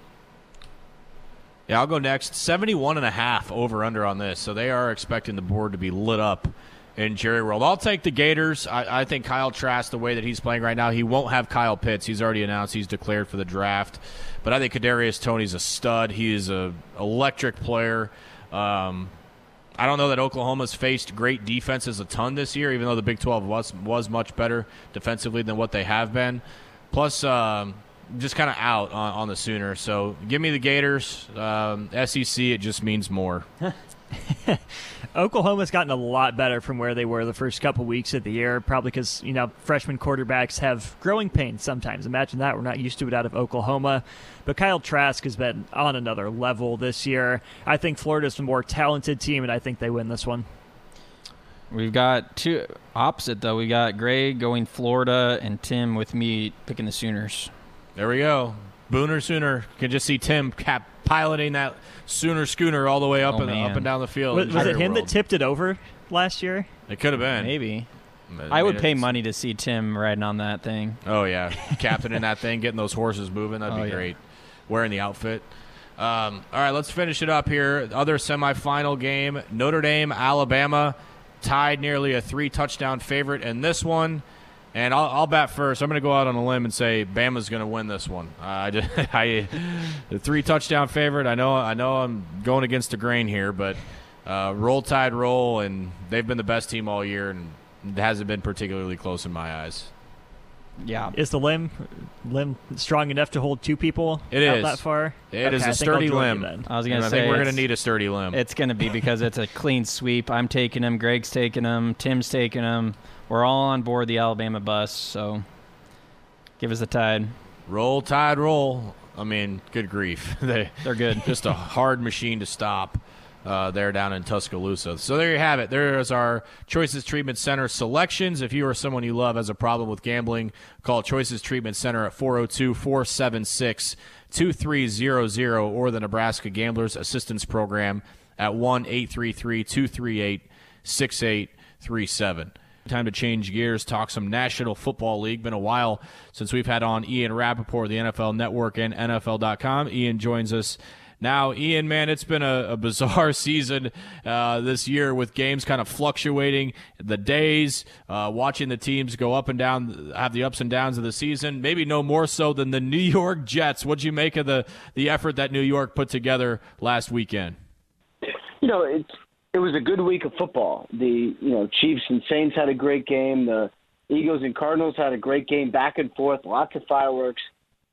Yeah, I'll go next. 71 and a half over under on this. So they are expecting the board to be lit up in Jerry World. I'll take the Gators. I, I think Kyle Trask, the way that he's playing right now, he won't have Kyle Pitts. He's already announced he's declared for the draft. But I think Kadarius Toney's a stud. He is a electric player. Um, I don't know that Oklahoma's faced great defenses a ton this year, even though the Big 12 was was much better defensively than what they have been. Plus, um, just kind of out on, on the Sooner. So give me the Gators. Um, SEC, it just means more.
Oklahoma's gotten a lot better from where they were the first couple weeks of the year, probably because, you know, freshman quarterbacks have growing pains sometimes. Imagine that. We're not used to it out of Oklahoma. But Kyle Trask has been on another level this year. I think Florida's the more talented team, and I think they win this one.
We've got two opposite though. We got Gray going Florida, and Tim with me picking the Sooners.
There we go. Boomer Sooner can just see Tim cap piloting that Sooner schooner all the way up
Oh,
and
man.
up and down the field.
Was, was it him
World.
that tipped it over last year?
It could have been.
Maybe.
But,
I would pay
it's-
money to see Tim riding on that thing.
Oh yeah, captain in that thing, getting those horses moving. That'd
Oh,
be
yeah.
great. Wearing the outfit. Um, all right, let's finish it up here. Other semifinal game: Notre Dame, Alabama, tied nearly a three-touchdown favorite in this one. And I'll, I'll bet first. I'm going to go out on a limb and say Bama's going to win this one. Uh, I, I, the three touchdown favorite. I know. I know. I'm going against the grain here, but uh, roll tide roll, and they've been the best team all year, and it hasn't been particularly close in my eyes.
Yeah.
Is the limb limb strong enough to hold two people
It
out
is.
that far?
It
okay,
is a
I
sturdy limb.
I was gonna
I
say
think we're going to need a sturdy limb.
It's going to be because it's a clean sweep. I'm taking him. Greg's taking him. Tim's taking him. We're all on board the Alabama bus. So give us the tide.
roll tide roll. I mean, good grief. they
They're good.
just a hard machine to stop uh, there down in Tuscaloosa. So there you have it. There's our Choices Treatment Center selections. If you or someone you love has a problem with gambling, call Choices Treatment Center at 402 476 2300 or the Nebraska Gamblers Assistance Program at 1 833 238 6837. Time to change gears, talk some National Football League. Been a while since we've had on Ian Rapoport, the NFL Network, and NFL.com. Ian joins us now. Ian, man, it's been a, a bizarre season uh, this year with games kind of fluctuating, the days, uh, watching the teams go up and down, have the ups and downs of the season. Maybe no more so than the New York Jets. What'd you make of the, the effort that New York put together last weekend?
you know, it's it was a good week of football. The you know Chiefs and Saints had a great game. The Eagles and Cardinals had a great game, back and forth, lots of fireworks.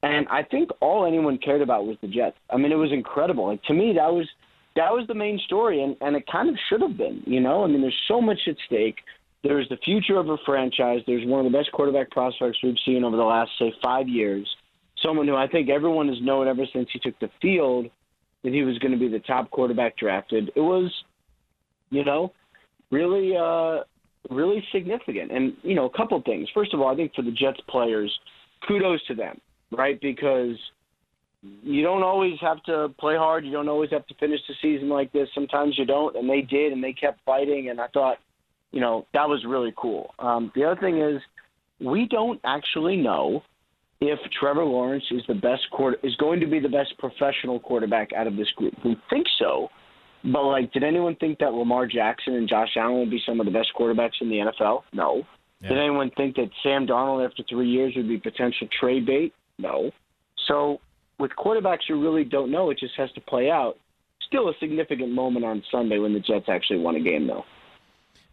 And I think all anyone cared about was the Jets. I mean, it was incredible. Like to me, that was that was the main story, and and it kind of should have been. You know, I mean, there's so much at stake. There's the future of a franchise. There's one of the best quarterback prospects we've seen over the last say five years. Someone who I think everyone has known ever since he took the field that he was going to be the top quarterback drafted. It was, you know, really, uh, really significant. And you know, a couple things. First of all, I think for the Jets players, kudos to them, right? Because you don't always have to play hard. You don't always have to finish the season like this. Sometimes you don't, and they did, and they kept fighting. And I thought, you know, that was really cool. Um, the other thing is, we don't actually know if Trevor Lawrence is the best quarter is going to be the best professional quarterback out of this group. We think so, but like, did anyone think that Lamar Jackson and Josh Allen would be some of the best quarterbacks in the NFL? No. Did anyone think that Sam Darnold after three years would be potential trade bait? No. So with quarterbacks you really don't know, it just has to play out. Still a significant moment on Sunday when the Jets actually won a game, though.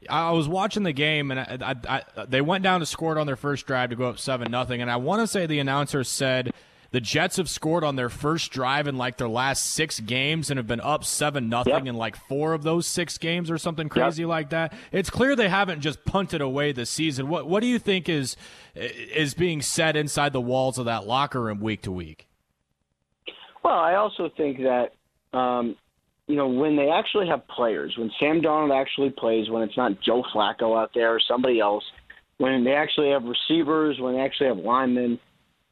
I was watching the game, and I, I, I, they went down to scored on their first drive to go up seven nothing. And I want to say the announcer said the Jets have scored on their first drive in like their last six games and have been up seven nothing
Yep.
in like four of those six games or something crazy like that. It's clear they haven't just punted away the season. What what do you think is is being said inside the walls of that locker room week to week?
Well, I also think that um, you know when they actually have players, when Sam Darnold actually plays, when it's not Joe Flacco out there or somebody else, when they actually have receivers, when they actually have linemen,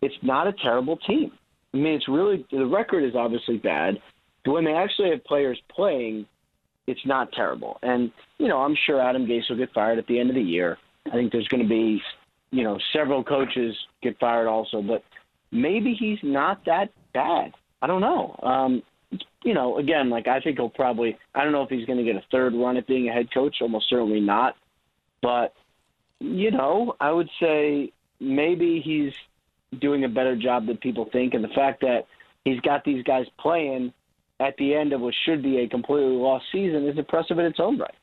it's not a terrible team. I mean, it's really the record is obviously bad, but when they actually have players playing, it's not terrible. And you know, I'm sure Adam Gase will get fired at the end of the year. I think there's going to be, you know, several coaches get fired also, but maybe he's not that bad. I don't know. Um, you know, again, like I think he'll probably. I don't know if he's going to get a third run at being a head coach. Almost certainly not. But you know, I would say maybe he's doing a better job than people think, and the fact that he's got these guys playing at the end of what should be a completely lost season is impressive in its own right.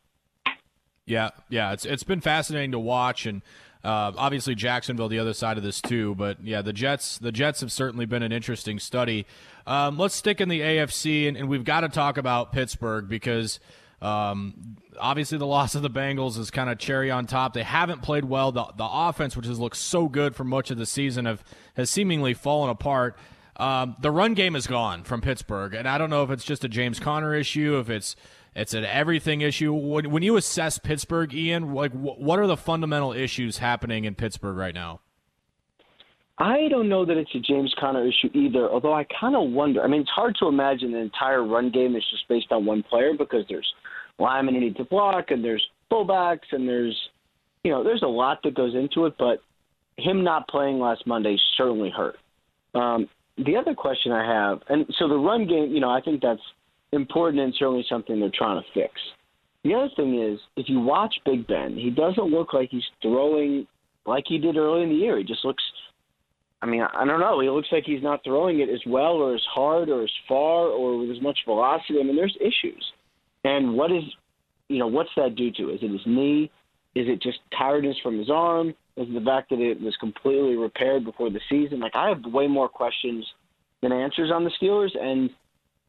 Yeah, yeah, it's it's been fascinating to watch, and uh, obviously Jacksonville the other side of this too. But yeah, the Jets the Jets have certainly been an interesting study. Um, let's stick in the AFC, and, and we've got to talk about Pittsburgh because um, obviously the loss of the Bengals is kind of cherry on top. They haven't played well. The the offense, which has looked so good for much of the season, have has seemingly fallen apart. Um, the run game is gone from Pittsburgh, and I don't know if it's just a James Conner issue, if it's it's an everything issue. When, when you assess Pittsburgh, Ian, like wh- what are the fundamental issues happening in Pittsburgh right now?
I don't know that it's a James Conner issue either, although I kind of wonder. I mean, it's hard to imagine an entire run game is just based on one player because there's linemen who need to block and there's fullbacks and there's, you know, there's a lot that goes into it, but him not playing last Monday certainly hurt. Um, the other question I have, and so the run game, you know, I think that's important and certainly something they're trying to fix. The other thing is, if you watch Big Ben, he doesn't look like he's throwing like he did early in the year. He just looks. I mean, I don't know. He looks like he's not throwing it as well or as hard or as far or with as much velocity. I mean, there's issues. And what is, you know, what's that due to? Is it his knee? Is it just tiredness from his arm? Is it the fact that it was completely repaired before the season? Like, I have way more questions than answers on the Steelers. And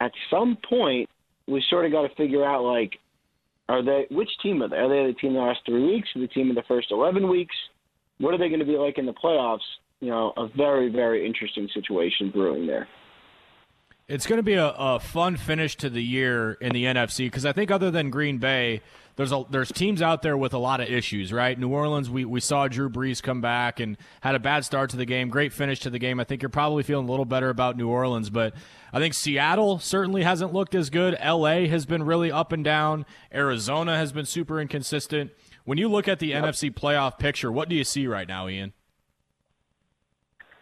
at some point, we sort of got to figure out, like, are they which team are they? Are they the team in the last three weeks? The team in the first eleven weeks? What are they going to be like in the playoffs? You know, a very very interesting situation brewing there.
It's going to be a, a fun finish to the year in the NFC because I think other than Green Bay, there's a there's teams out there with a lot of issues, right? New Orleans, we, we saw Drew Brees come back and had a bad start to the game, great finish to the game. I think you're probably feeling a little better about New Orleans, but I think Seattle certainly hasn't looked as good. LA has been really up and down. Arizona has been super inconsistent. When you look at the yep. NFC playoff picture, what do you see right now, Ian?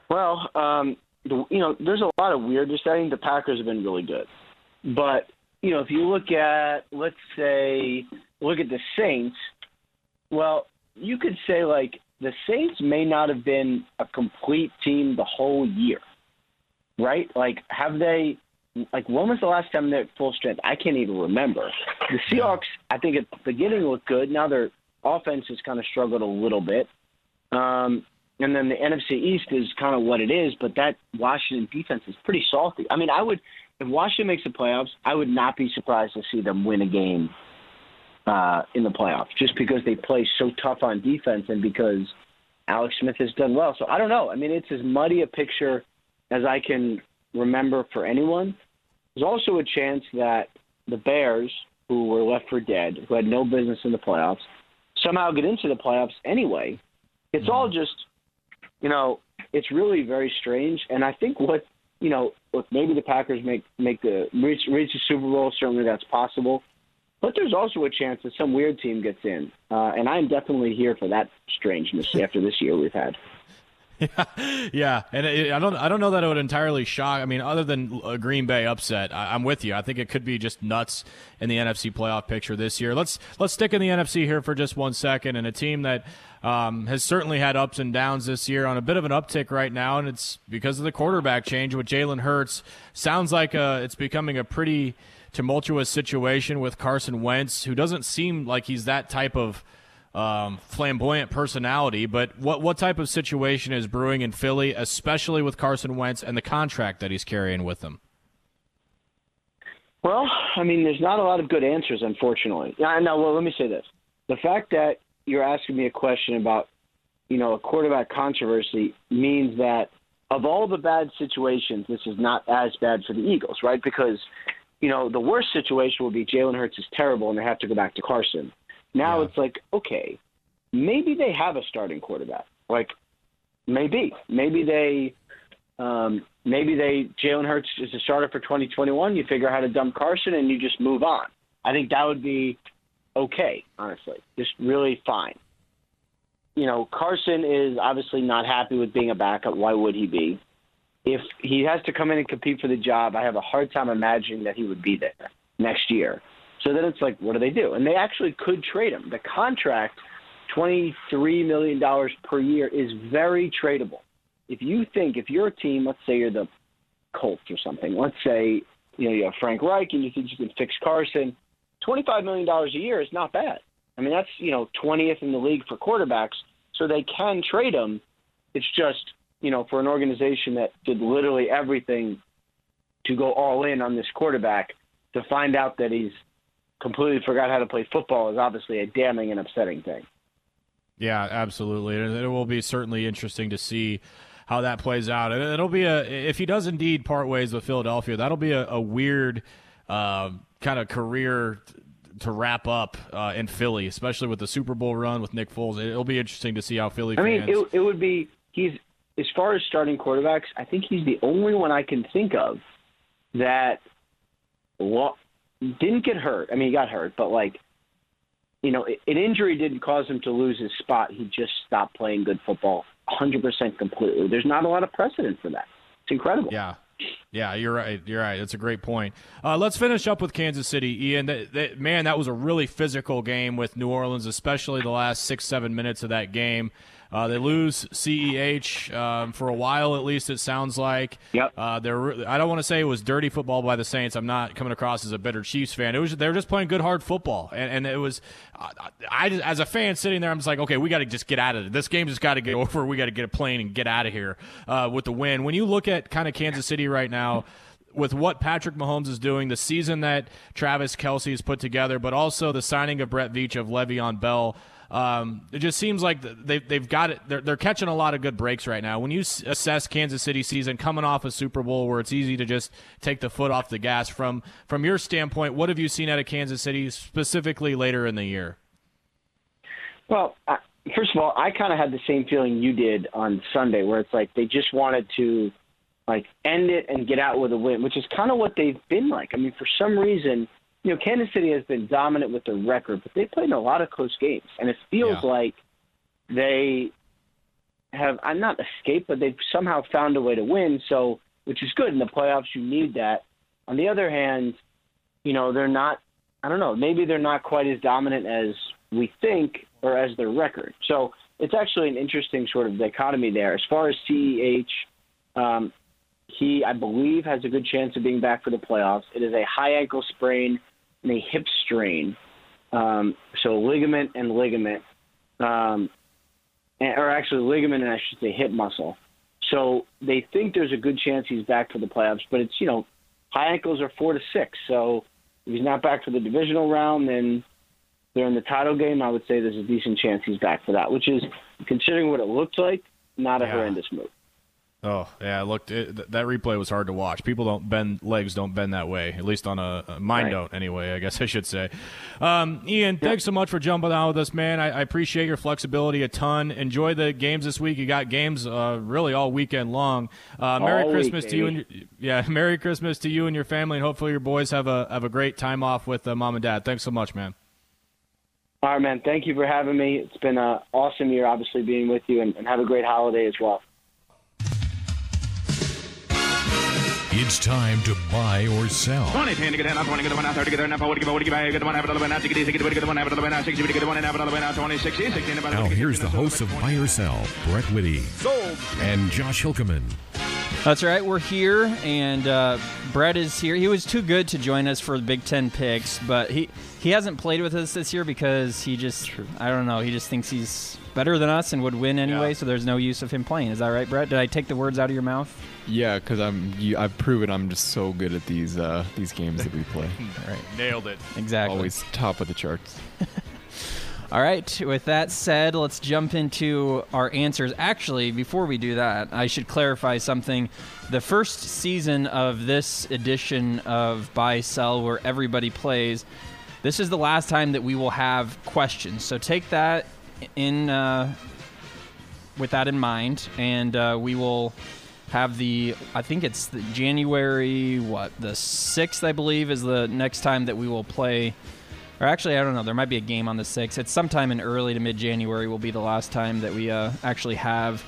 Well, um, you know, there's a lot of weirdness. I think the Packers have been really good, but you know, if you look at, let's say, look at the Saints, well, you could say like the Saints may not have been a complete team the whole year, right? Like, have they? Like, when was the last time they're at full strength? I can't even remember. The Seahawks, I think at the beginning looked good. Now their offense has kind of struggled a little bit. Um, and then the NFC East is kind of what it is, but that Washington defense is pretty salty. I mean, I would if Washington makes the playoffs, I would not be surprised to see them win a game uh, in the playoffs, just because they play so tough on defense and because Alex Smith has done well. So I don't know. I mean, it's as muddy a picture as I can remember for anyone. There's also a chance that the Bears, who were left for dead, who had no business in the playoffs, somehow get into the playoffs anyway. It's all just you know, it's really very strange. And I think what you know, look, maybe the Packers make make the reach reach the Super Bowl. Certainly, that's possible. But there's also a chance that some weird team gets in, uh, and I'm definitely here for that strangeness after this year we've had.
Yeah, yeah, and it, I don't, I don't know that it would entirely shock. I mean, other than a Green Bay upset, I, am with you. I think it could be just nuts in the NFC playoff picture this year. Let's let's stick in the NFC here for just one second, and a team that um, has certainly had ups and downs this year on a bit of an uptick right now, and it's because of the quarterback change with Jalen Hurts. Sounds like uh, it's becoming a pretty tumultuous situation with Carson Wentz, who doesn't seem like he's that type of um, flamboyant personality. But what what type of situation is brewing in Philly, especially with Carson Wentz and the contract that he's carrying with him?
Well, I mean, there's not a lot of good answers, unfortunately. Yeah. Well, let me say this: the fact that you're asking me a question about, you know, a quarterback controversy means that of all the bad situations, this is not as bad for the Eagles, right? Because, you know, the worst situation would be Jalen Hurts is terrible and they have to go back to Carson. Now yeah. it's like, okay, maybe they have a starting quarterback. Like, maybe, maybe they, um, maybe they Jalen Hurts is a starter for 2021. You figure out how to dump Carson and you just move on. I think that would be okay, honestly, just really fine. You know, Carson is obviously not happy with being a backup. Why would he be? If he has to come in and compete for the job, I have a hard time imagining that he would be there next year. So then it's like, what do they do? And they actually could trade him. The contract, $23 million per year, is very tradable. If you think, if you're a team, let's say you're the Colts or something, let's say you know you have Frank Reich and you think you can fix Carson, $25 million a year is not bad. I mean, that's, you know, 20th in the league for quarterbacks. So they can trade him. It's just, you know, for an organization that did literally everything to go all in on this quarterback, to find out that he's completely forgot how to play football is obviously a damning and upsetting thing.
Yeah, absolutely. It will be certainly interesting to see how that plays out. And it'll be a if he does indeed part ways with Philadelphia, that'll be a, a weird uh, kind of career to wrap up uh, in Philly, especially with the Super Bowl run with Nick Foles. It'll be interesting to see how Philly.
I mean, it, it would be he's as far as starting quarterbacks. I think he's the only one I can think of that didn't get hurt. I mean, he got hurt, but like you know, an injury didn't cause him to lose his spot. He just stopped playing good football 100% completely. There's not a lot of precedent for that. It's incredible.
Yeah. Yeah, you're right. You're right. That's a great point. Uh, let's finish up with Kansas City, Ian. That, that, man, that was a really physical game with New Orleans, especially the last six, seven minutes of that game. Uh, they lose CEH um, for a while, at least it sounds like.
Yep.
Uh, they're. I don't want to say it was dirty football by the Saints. I'm not coming across as a bitter Chiefs fan. It was. They were just playing good hard football, and, and it was. I, I as a fan sitting there, I'm just like, okay, we got to just get out of it. This game just got to get over. We got to get a plane and get out of here uh, with the win. When you look at kind of Kansas City right now with what Patrick Mahomes is doing, the season that Travis Kelce has put together, but also the signing of Brett Veach of Le'Veon Bell. Um, it just seems like they've, they've got it. They're, they're catching a lot of good breaks right now. When you assess Kansas City season coming off a Super Bowl where it's easy to just take the foot off the gas, from from your standpoint, what have you seen out of Kansas City specifically later in the year?
Well, I, first of all, I kind of had the same feeling you did on Sunday, where it's like they just wanted to like end it and get out with a win, which is kind of what they've been like. I mean, for some reason you know, Kansas City has been dominant with their record, but they played in a lot of close games, and it feels yeah. like they have I'm not escaped, but they've somehow found a way to win. So, which is good in the playoffs. You need that. On the other hand, you know, they're not. I don't know. Maybe they're not quite as dominant as we think, or as their record. So it's actually an interesting sort of dichotomy there. As far as CEH, um, he I believe has a good chance of being back for the playoffs. It is a high ankle sprain and a hip strain. Um, so ligament and ligament, um, or actually ligament and I should say hip muscle. So they think there's a good chance he's back for the playoffs, but it's you know high ankles are four to six. So if he's not back for the divisional round, then they're in the title game. I would say there's a decent chance he's back for that, which is considering what it looked like, not a yeah. horrendous move.
Oh yeah, it looked it, that replay was hard to watch. People don't bend legs, don't bend that way. At least on a, a mine right. don't anyway. I guess I should say. Um, Ian, yep. thanks so much for jumping on with us, man. I, I, appreciate your flexibility a ton. Enjoy the games this week. You got games uh, really all weekend long. Uh, Merry
all
Christmas
week,
to you and yeah, Merry Christmas to you and your family, and hopefully your boys have a have a great time off with uh, mom and dad. Thanks so much, man.
All right, man. Thank you for having me. It's been an awesome year, obviously, being with you, and, and have a great holiday as well.
It's time to buy or sell. Now here's the host of Buy or Sell, Brett Whitty. Sold. And Josh Hilkeman.
That's right. We're here, and uh, Brett is here. He was too good to join us for the Big Ten picks, but he he hasn't played with us this year because he just I don't know. He just thinks he's better than us and would win anyway. Yeah. So there's no use of him playing. Is that right, Brett? Did I take the words out of your mouth?
Yeah, because I'm you, I've proven I'm just so good at these uh, these games that we play.
right, nailed it.
Exactly.
Always top of the charts.
All right. With that said, let's jump into our answers. Actually, before we do that, I should clarify something. The first season of this edition of Buy Sell, where everybody plays, this is the last time that we will have questions. So take that in uh, with that in mind, and uh, we will have the I think it's the January what the sixth I believe is the next time that we will play or actually, I don't know. There might be a game on the 6th. It's sometime in early to mid January will be the last time that we uh, actually have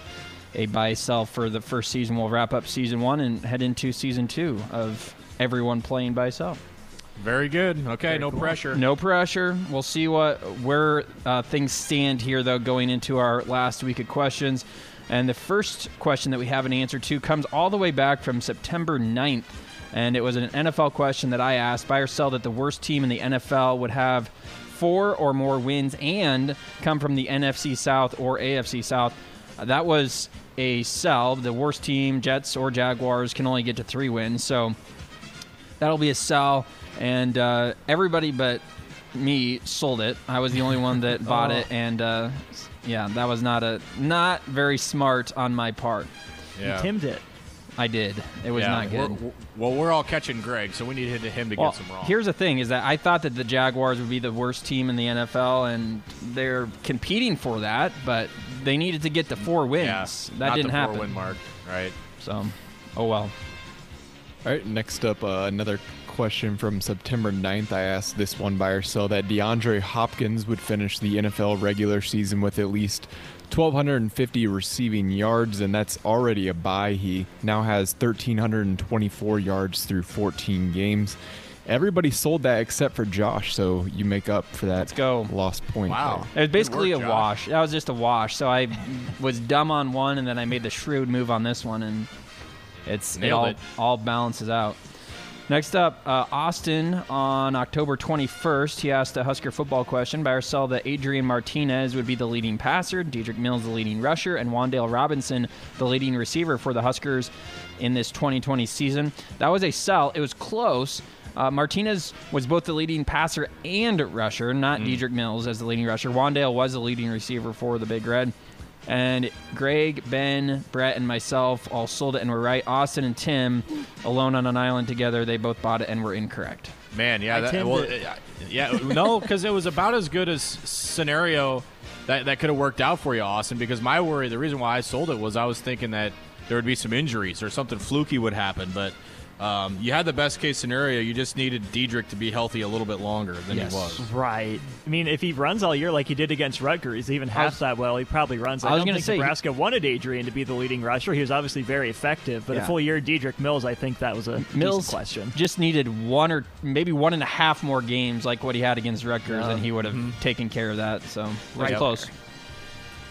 a buy sell for the first season. We'll wrap up season one and head into season two of everyone playing buy sell.
Very good. Okay, Very no cool. pressure.
No pressure. We'll see what where uh, things stand here, though, going into our last week of questions. And the first question that we have an answer to comes all the way back from September 9th and it was an NFL question that I asked buy or sell that the worst team in the NFL would have four or more wins and come from the NFC South or AFC South. Uh, that was a sell. The worst team, Jets or Jaguars, can only get to three wins. So that'll be a sell. And uh, everybody but me sold it. I was the only one that bought oh. it, and uh, yeah, that was not a not very smart on my part.
Yeah. You timmed it.
I did. It was
yeah,
not good.
We're, well, we're all catching Greg, so we need to hit him to
well,
get some wrong.
Here's the thing: is that I thought that the Jaguars would be the worst team in the NFL, and they're competing for that, but they needed to get the four wins.
Yeah,
that didn't
happen.
Four
win mark, right?
So, oh well.
All right. Next up, uh, another question from September 9th. I asked this one buyer sell that DeAndre Hopkins would finish the NFL regular season with at least 1,250 receiving yards, and that's already a buy. He now has 1,324 yards through 14 games. Everybody sold that except for Josh, so you make up for that
Let's go.
lost point.
Wow.
It was basically
work,
a
Josh.
wash. That was just a wash. So I was dumb on one, and then I made the shrewd move on this one, and it's it all,
it.
all balances out. Next up, uh, Austin on October 21st, he asked a Husker football question. by or sell that Adrian Martinez would be the leading passer, Dedrick Mills the leading rusher, and Wan'Dale Robinson the leading receiver for the Huskers in this 2020 season. That was a sell. It was close. Uh, Martinez was both the leading passer and rusher, not Dedrick Mills as the leading rusher. Wan'Dale was the leading receiver for the Big Red. And Greg, Ben, Brett, and myself all sold it and were right. Austin and Tim, alone on an island together, they both bought it and were incorrect.
Man, yeah, that,
tend
well,
to-
uh, yeah, no, because it was about as good as scenario that that could have worked out for you, Austin. Because my worry, the reason why I sold it was I was thinking that there would be some injuries or something fluky would happen, but. Um, you had the best case scenario. You just needed Dedrick to be healthy a little bit longer than
Yes.
he was.
Right. I mean, if he runs all year like he did against Rutgers, even half
was-
that well, he probably runs. I,
I was
don't
gonna
think
say-
Nebraska wanted Adrian to be the leading rusher. He was obviously very effective, but
Yeah.
a full year Dedrick Mills, I think that was a
Mills
question.
just needed one or maybe one and a half more games like what he had against Rutgers, and he would have taken care of that. So right
Yep.
close.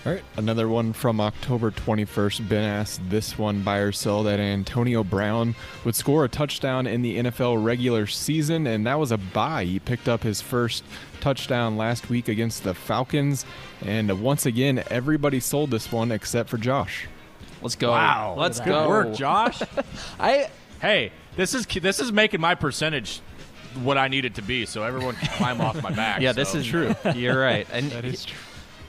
All right, another one from October 21st. Ben asked this one buy or sell that Antonio Brown would score a touchdown in the NFL regular season, and that was a buy. He picked up his first touchdown last week against the Falcons, and once again, everybody sold this one except for Josh.
Let's go.
Wow,
Let's
good
go.
work, Josh.
I
hey, this is this is making my percentage what I need it to be, so everyone can climb off my back.
yeah, this is true. You're right. And
That is true.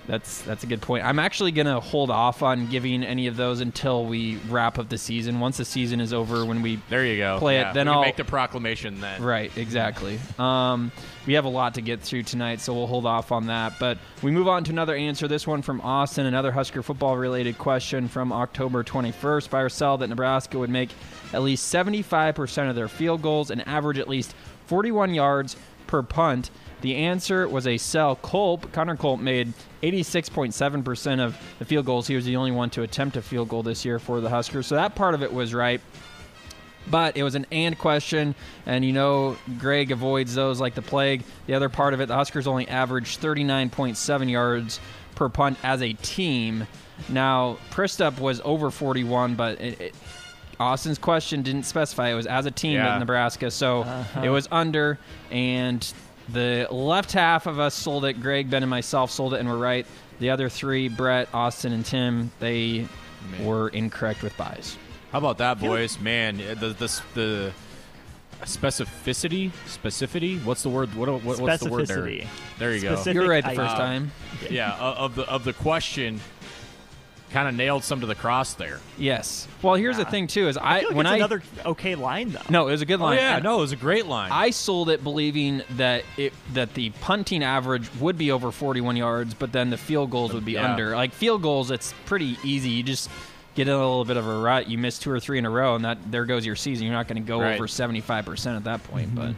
That's that's a good point. I'm actually gonna hold off on giving any of those until we wrap up the season. Once the season is over, when we
There you go.
Play it, then
we can
I'll-
make the proclamation then.
Right, exactly. Um, we have a lot to get through tonight, so we'll hold off on that. But we move on to another answer. This one from Austin, another Husker football related question from October 21st. By or sell that Nebraska would make at least 75% of their field goals and average at least 41 yards per punt. The answer was a sell. Culp, Connor Culp, made 86.7% of the field goals. He was the only one to attempt a field goal this year for the Huskers. So that part of it was right. But it was an and question, and you know Greg avoids those like the plague. The other part of it, the Huskers only averaged 39.7 yards per punt as a team. Now, Przystup was over 41, but it, it, Austin's question didn't specify it was as a team
Yeah.
at Nebraska, so it was under. And the left half of us sold it. Greg, Ben, and myself sold it, and we're right. The other three, Brett, Austin, and Tim, they were incorrect with buys.
How about that, boys? Man, the the the specificity, specificity. What's the word? What, what what's the word there? There you go.
Specific
You're right the
I-
first
Uh,
time.
Yeah, of the of the question, kind of nailed some to the cross there.
Yes. Well, here's the thing too: is I,
I feel like
when
it's
I
another okay line though.
no, it was a good
Oh
line.
yeah,
And
no, it was a great line.
I sold it believing that it that the punting average would be over 41 yards, but then the field goals would be
Yeah.
under. Like field goals, it's pretty easy. You just get in a little bit of a rut. You miss two or three in a row, and that there goes your season. You're not going to go
Right.
over 75 percent at that point, mm-hmm.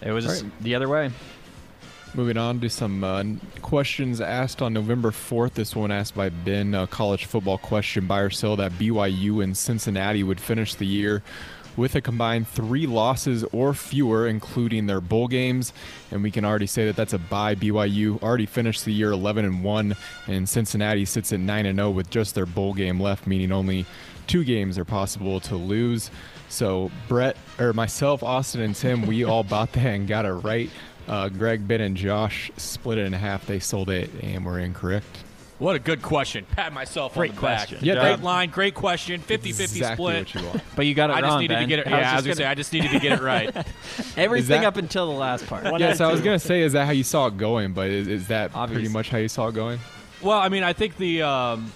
but it was
All right.
the other way.
Moving on to some uh, questions asked on November 4th. This one asked by Ben, a college football question buy or sell that BYU and Cincinnati would finish the year with a combined three losses or fewer, including their bowl games. And we can already say that that's a buy. BYU already finished the year 11 and 1, and Cincinnati sits at 9 and 0 with just their bowl game left, meaning only two games are possible to lose. So Brett or myself, Austin, and Tim, we all bought that and got it right. Uh, Greg, Ben, and Josh split it in half. They sold it and were incorrect.
what a good question. Pat myself
Great
on the back.
question.
Yeah,
great
that-
line, great question. 50-50
exactly
split.
what you want.
But you got it
I just
wrong.
needed
Ben.
to get it.
I
Yeah,
was
I was
just
gonna say I just needed to get it right.
everything
that-
up until the last part.
One
yes,
out
I was gonna say, is that how you saw it going? But is, is that
Obvious.
pretty much how you saw it going?
Well, I mean, I think the um,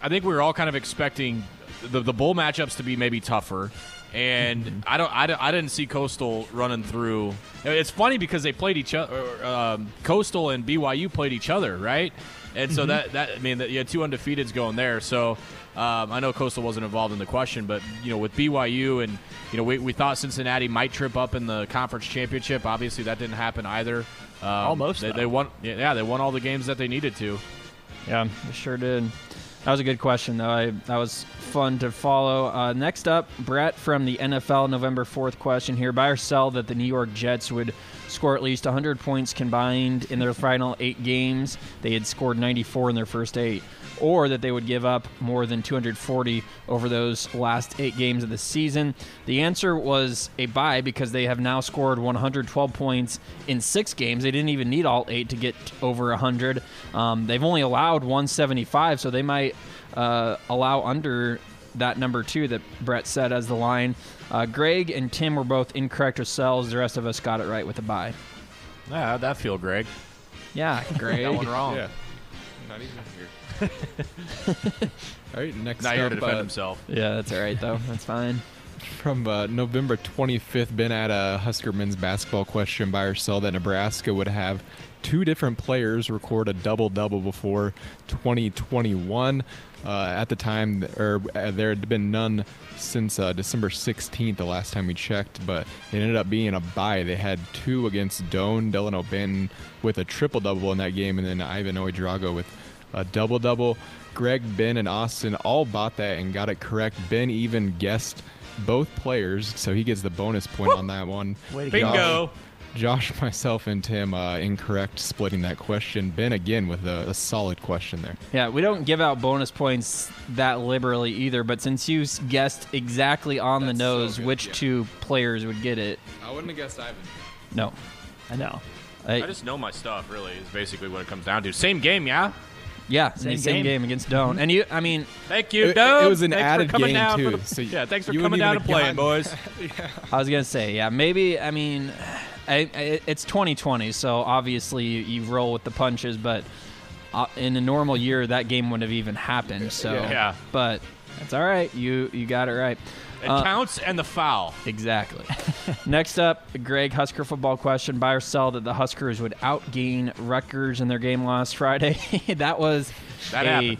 I think we were all kind of expecting the the bowl matchups to be maybe tougher. And I don't, I don't, I didn't see Coastal running through. It's funny because they played each other. Um, Coastal and BYU played each other, right? And so that that I mean, that you had two undefeateds going there. So um, I know Coastal wasn't involved in the question, but you know, with BYU and you know, we, we thought Cincinnati might trip up in the conference championship. Obviously, that didn't happen either. Um,
Almost,
They, they won. Yeah, they won all the games that they needed to.
Yeah, they sure did. That was a good question, though. I, that was fun to follow. Uh, next up, Brett from the NFL November 4th question here. Buy or sell that the New York Jets would score at least 100 points combined in their final eight games. They had scored 94 in their first eight. Or that they would give up more than 240 over those last eight games of the season. The answer was a buy because they have now scored 112 points in six games. They didn't even need all eight to get over 100. Um, they've only allowed 175, so they might uh, allow under that number two that Brett said as the line. Uh, Greg and Tim were both incorrect ourselves. The rest of us got it right with a buy.
Yeah, how'd that feel, Greg?
Yeah, Greg.
That one wrong.
Yeah. Not even here. All right, next
Not here
up,
to defend
uh,
himself.
yeah, that's all right though. That's fine.
From uh, November 25th, Ben at a Husker men's basketball question by or sell that Nebraska would have two different players record a double double before 2021. Uh, at the time, or uh, there had been none since uh, December 16th, the last time we checked, but it ended up being a bye. They had two against Doane, Dalano Banton with a triple double in that game, and then Yvan Ouedraogo with a double double. Greg, Ben, and Austin all bought that and got it correct. Ben even guessed both players, so he gets the bonus point on that one.
Way to
Bingo.
go.
Josh, myself, and Tim uh, incorrect splitting that question. Ben again with a, a solid question there.
Yeah, we don't give out bonus points that liberally either, but since you guessed exactly on
That's
the
so
nose
good,
which
yeah.
two players would get it,
I wouldn't have guessed Yvan.
no.
I know.
I-
I just know my stuff. Really, is basically what it comes down to. Same game, yeah.
Yeah,
Same
same,
game.
game. against Doane. And you, I mean,
Thank you,
It-
Doug.
it was an
thanks
added
for coming
game,
down
too,
For the,
so
yeah, thanks for coming down
even
and playing,
have gotten-
boys.
I was gonna say, yeah, maybe. I mean, I, I, it's 2020, so obviously you, you roll with the punches. But uh, in a normal year, that game wouldn't have even happened. So,
Yeah.
but that's all right. You you got it right.
It
Uh,
counts and the foul.
Exactly. Next up, Greg Husker football question: Buy or sell that the Huskers would outgain Rutgers in their game last Friday? that was
That
a,
happened.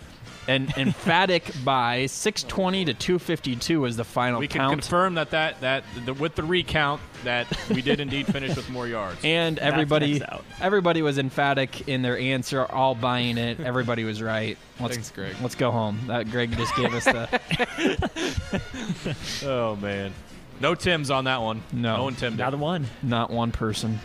An emphatic buy. 620 to 252 was the final count.
We can
count.
confirm that that that the, with the recount that we did indeed finish with more yards.
and everybody everybody was emphatic in their answer, all buying it. Everybody was right. Let's,
Thanks, Greg.
Let's go home. That Greg just gave us the
oh man, no Tim's on that one.
No.
no one Tim.
Not
did.
one.
not one person.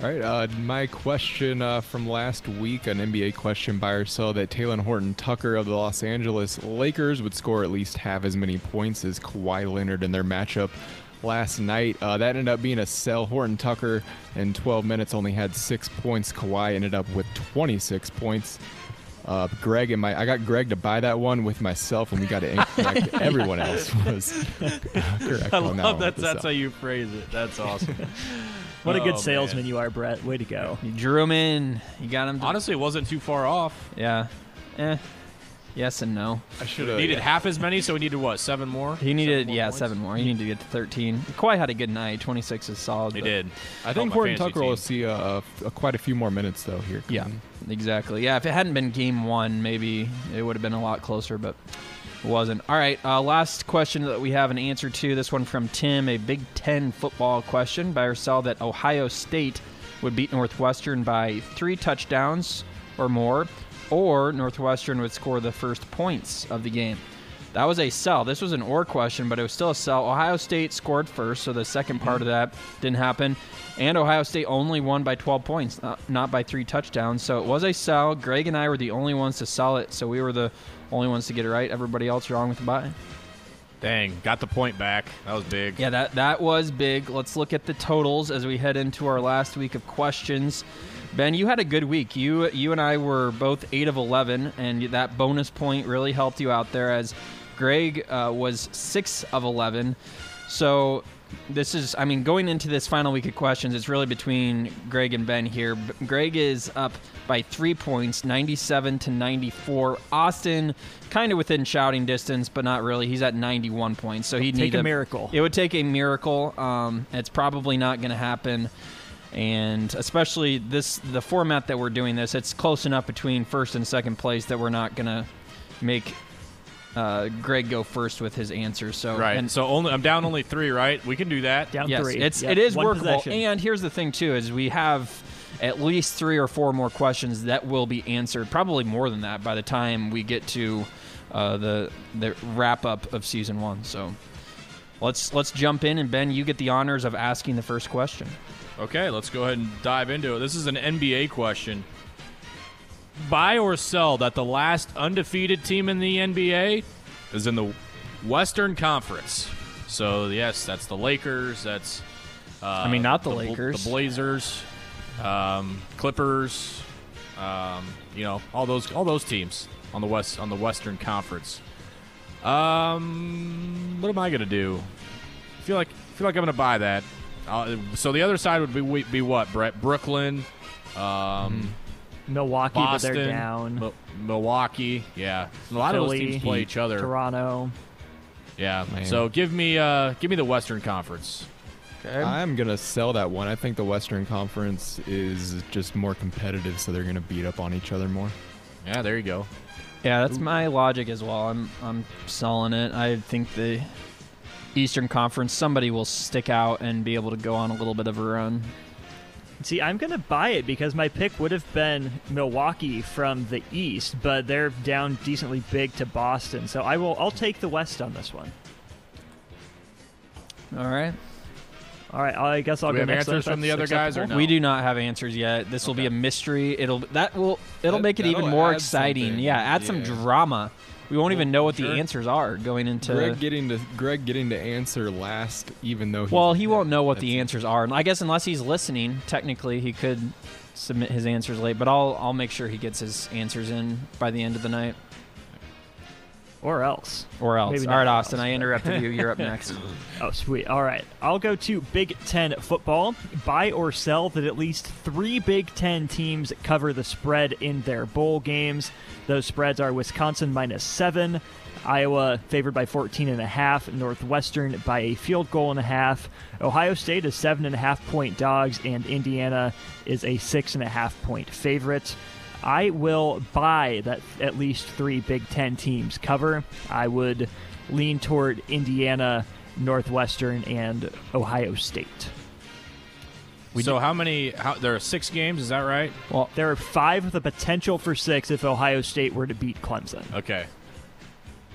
All right, uh, my question uh, from last week, an NBA question by or sell that Talen Horton Tucker of the Los Angeles Lakers would score at least half as many points as Kawhi Leonard in their matchup last night. Uh, that ended up being a sell. Horton Tucker in 12 minutes only had six points. Kawhi ended up with 26 points. Uh, Greg and my, I got Greg to buy that one with myself, and we got it incorrect. Everyone else was correct
I love that.
the
That's how you phrase it. That's awesome.
What a
Oh,
good salesman
man.
you are, Brett. Way to go.
You drew him in. You got him. To,
Honestly, it wasn't too far off.
yeah. Eh. Yes and no.
I should have
needed half as many, so we needed what? Seven more.
He needed,
more
yeah,
points?
seven more. He needed to get to 13. Kawhi had a good night. 26 is solid.
He
but-
did.
I think
my
Horton
fantasy
Tucker will see uh, uh, quite a few more minutes though here.
Yeah,
coming.
exactly. Yeah, if it hadn't been game one, maybe it would have been a lot closer, but wasn't. All right, uh, last question that we have an answer to. This one from Tim, a Big Ten football question. Buy or sell that Ohio State would beat Northwestern by three touchdowns or more, or Northwestern would score the first points of the game. That was a sell. This was an or question, but it was still a sell. Ohio State scored first, so the second part of that didn't happen. And Ohio State only won by 12 points, not, not by three touchdowns. So it was a sell. Greg and I were the only ones to sell it, so we were the only ones to get it right. Everybody else wrong with the buy.
Dang, got the point back. That was big.
Yeah, that that was big. Let's look at the totals as we head into our last week of questions. Ben, you had a good week. You you and I were both eight of eleven, and that bonus point really helped you out there. As Greg uh, was six of eleven. So this is, I mean, going into this final week of questions, it's really between Greg and Ben here. Greg is up by three points, 97 to 94. Austin, kind of within shouting distance, but not really. He's at 91 points, so he'd
Take
need
a miracle.
It would take a miracle. Um, it's probably not going to happen. And especially this, the format that we're doing this, it's close enough between first and second place that we're not going to make uh, Greg go first with his answer. So
Right.
and
so only I'm down only three, right? We can do that.
Down
yes,
three.
it's
Yep,
it is
one
workable.
possession.
And here's the thing too: is we have at least three or four more questions that will be answered. Probably more than that by the time we get to uh, the the wrap up of season one. So let's let's jump in, and Ben, you get the honors of asking the first question.
Okay, let's go ahead and dive into it. This is an NBA question. Buy or sell that the last undefeated team in the NBA is in the Western Conference. So yes, that's the Lakers. That's uh,
I mean, not the
Bl-
Lakers.
the Blazers, um, Clippers. Um, you know all those all those teams on the west on the Western Conference. Um, what am I gonna do? I feel like I feel like I'm gonna buy that. Uh, so the other side would be be what Brett Brooklyn, um,
Milwaukee,
Boston,
but they're down.
Mil- Milwaukee. Yeah, a lot of
Philly,
those teams play each other.
Toronto.
Yeah.
Man.
So give me uh give me the Western Conference.
I'm gonna sell that one. I think the Western Conference is just more competitive, so they're gonna beat up on each other more.
Yeah, there you go.
Yeah, that's my logic as well. I'm I'm selling it. I think the Eastern Conference somebody will stick out and be able to go on a little bit of a run.
See, I'm going to buy it because my pick would have been Milwaukee from the East, but they're down decently big to Boston. So I will. I'll take the West on this one.
All right.
All right, I guess I'll
Do we
go
have
next.
answers from the
that's
other guys or no?
We do not have answers yet. This will be a mystery. It'll that will it'll
That-
make it even more exciting.
something.
Yeah, add some drama. We won't even know what
sure.
the answers are going into.
Greg getting to Greg getting to answer last, even though
well, he won't know what the answers are. And I guess unless he's listening, technically he could submit his answers late. But I'll I'll make sure he gets his answers in by the end of the night.
Or else.
Or else.
Maybe
All right, Austin,
else,
I interrupted you. You're up next.
Oh, sweet. All right. I'll go to Big Ten football. Buy or sell that at least three Big Ten teams cover the spread in their bowl games. Those spreads are Wisconsin minus seven, Iowa favored by 14 and a half, Northwestern by a field goal and a half. Ohio State is seven and a half point dogs, and Indiana is a six and a half point favorite. I will buy that at least three Big Ten teams cover. I would lean toward Indiana, Northwestern, and Ohio State.
so how many? How, there are six games. Is that right?
Well,
There are five with the potential for six if Ohio State were to beat Clemson.
Okay.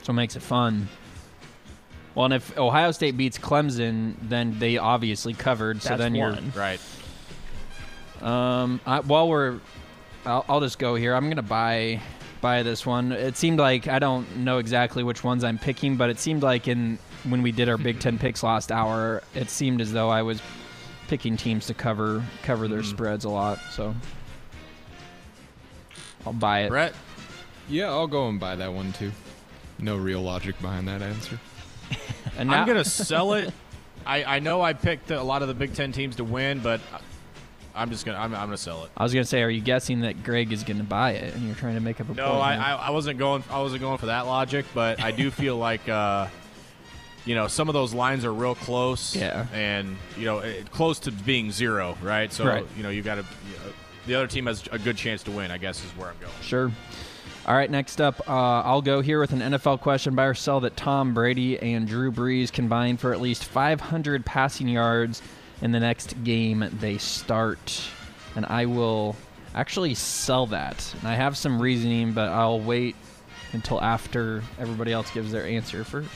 so it makes it fun. Well, and if Ohio State beats Clemson, then they obviously covered. so
That's
then you're.
Right.
Um, I, while we're, I'll, I'll just go here. I'm gonna buy buy this one. It seemed like I don't know exactly which ones I'm picking, but it seemed like in when we did our Big Ten picks last hour, it seemed as though I was picking teams to cover cover their hmm. spreads a lot. So I'll buy it.
Brett.
Yeah, I'll go and buy that one too. No real logic behind that answer.
And now,
I'm gonna sell it. I, I know I picked a lot of the Big Ten teams to win, but I'm just gonna I'm, I'm gonna sell it.
I was gonna say, are you guessing that Greg is gonna buy it, and you're trying to make up a
No,
point?
I. I I wasn't going I wasn't going for that logic, but I do feel like uh, you know some of those lines are real close.
Yeah.
and you know it, close to being zero, right? So
Right.
you know you got to. You know, the other team has a good chance to win. I guess is where I'm going.
Sure. All right, next up, uh, I'll go here with an NFL question buy or sell that Tom Brady and Drew Brees combined for at least 500 passing yards in the next game they start. And I will actually sell that. And I have some reasoning, but I'll wait until after everybody else gives their answer first.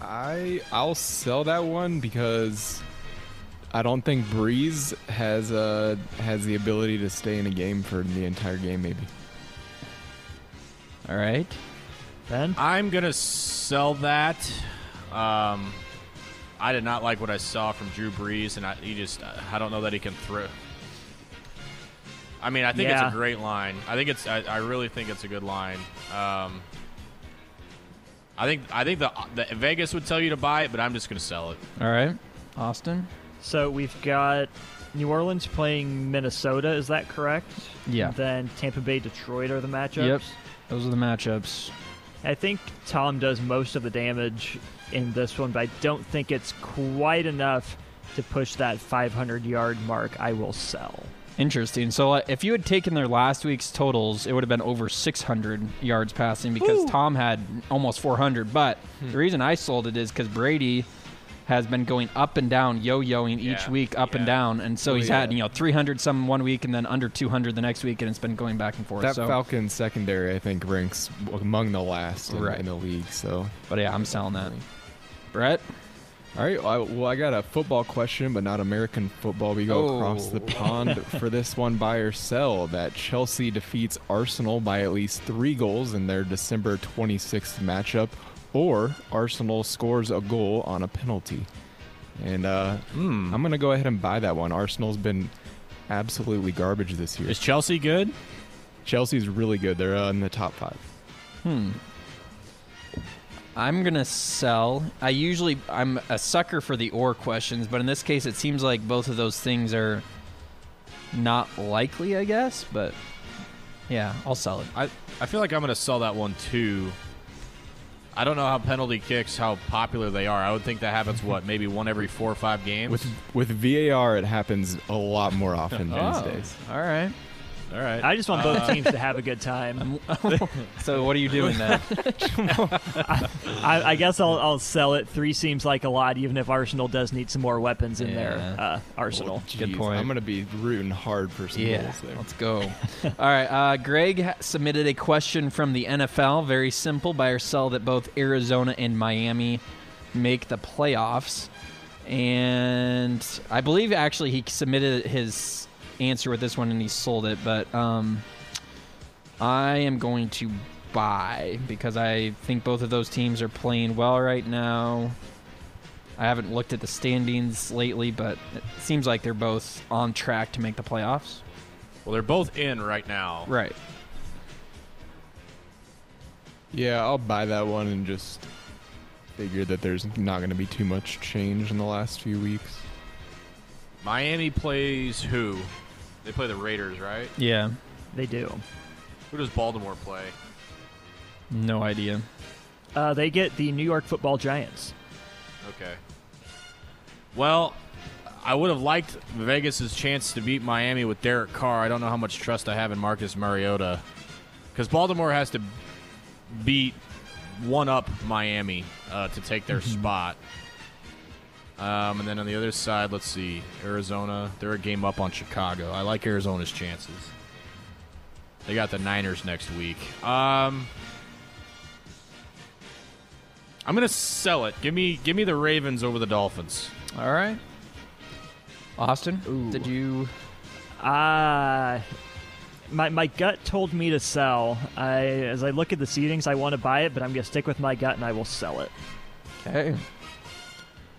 I I'll sell that one because I don't think Brees has uh has the ability to stay in a game for the entire game. Maybe.
All right.
Ben?
I'm gonna sell that. Um, I did not like what I saw from Drew Brees, and I, he just I don't know that he can throw. I mean, I think
Yeah.
it's a great line. I think it's I, I really think it's a good line. Um, I think I think the, the Vegas would tell you to buy it, but I'm just going to sell it.
All right, Austin.
So we've got New Orleans playing Minnesota. Is that correct?
Yeah.
And then Tampa Bay, Detroit are the matchups.
Yep. Those are the matchups.
I think Tom does most of the damage in this one, but I don't think it's quite enough to push that 500 yard mark. I will sell.
Interesting. So uh, if you had taken their last week's totals, it would have been over 600 yards passing because Tom had almost 400. But
Hmm.
the reason I sold it is because Brady has been going up and down, yo-yoing each
Yeah,
week, up and down, and so
Oh,
he's
yeah.
had you know 300 some one week and then under 200 the next week, and it's been going back and forth.
That
so,
Falcons secondary, I think, ranks among the last in,
Right.
in the league. So,
but yeah, I'm selling that. Brett,
all right. Well I, well, I got a football question, but not American football. We go across the
Oh.
pond for this one. Buy or sell that Chelsea defeats Arsenal by at least three goals in their December 26th matchup, or Arsenal scores a goal on a penalty. And uh,
Hmm.
I'm gonna go ahead and buy that one. Arsenal's been absolutely garbage this year.
Is Chelsea good?
Chelsea's really good. They're uh, in the top five.
Hmm. I'm gonna sell. I usually I'm a sucker for the or questions, but in this case, it seems like both of those things are not likely. I guess, but yeah, I'll sell it.
I I feel like I'm going to sell that one too. I don't know how penalty kicks how popular they are. I would think that happens what maybe one every four or five games.
With with VAR, it happens a lot more often these
Oh,
days.
all right.
All right.
I just want both teams to have a good time.
So what are you doing then?
I, I guess I'll, I'll sell it. Three seems like a lot, even if Arsenal does need some more weapons in their uh, arsenal.
Good point.
I'm gonna be rooting hard for some
Yeah,
goals there.
let's go. All right, uh, Greg submitted a question from the NFL. Very simple: buy or sell that both Arizona and Miami make the playoffs. And I believe actually he submitted his answer with this one and he sold it. But um, I am going to buy because I think both of those teams are playing well right now. I haven't looked at the standings lately, but it seems like they're both on track to make the playoffs.
well, they're both in right now.
Right.
Yeah, I'll buy that one and just figure that there's not gonna be too much change in the last few weeks.
Miami plays who? They play the Raiders, right?
Yeah.
They do.
Who does Baltimore play?
No idea.
Uh, they get the New York Football Giants.
Okay. Well, I would have liked Vegas's chance to beat Miami with Derek Carr. I don't know how much trust I have in Marcus Mariota because Baltimore has to beat one up Miami uh, to take their spot. Um, and then on the other side, let's see, Arizona. They're a game up on Chicago. I like Arizona's chances. They got the Niners next week. Um, I'm gonna sell it. Give me, give me the Ravens over the Dolphins.
All right. Austin, did you?
Uh, my, my gut told me to sell. I, as I look at the seedings, I want to buy it, but I'm going to stick with my gut and I will sell it.
Okay.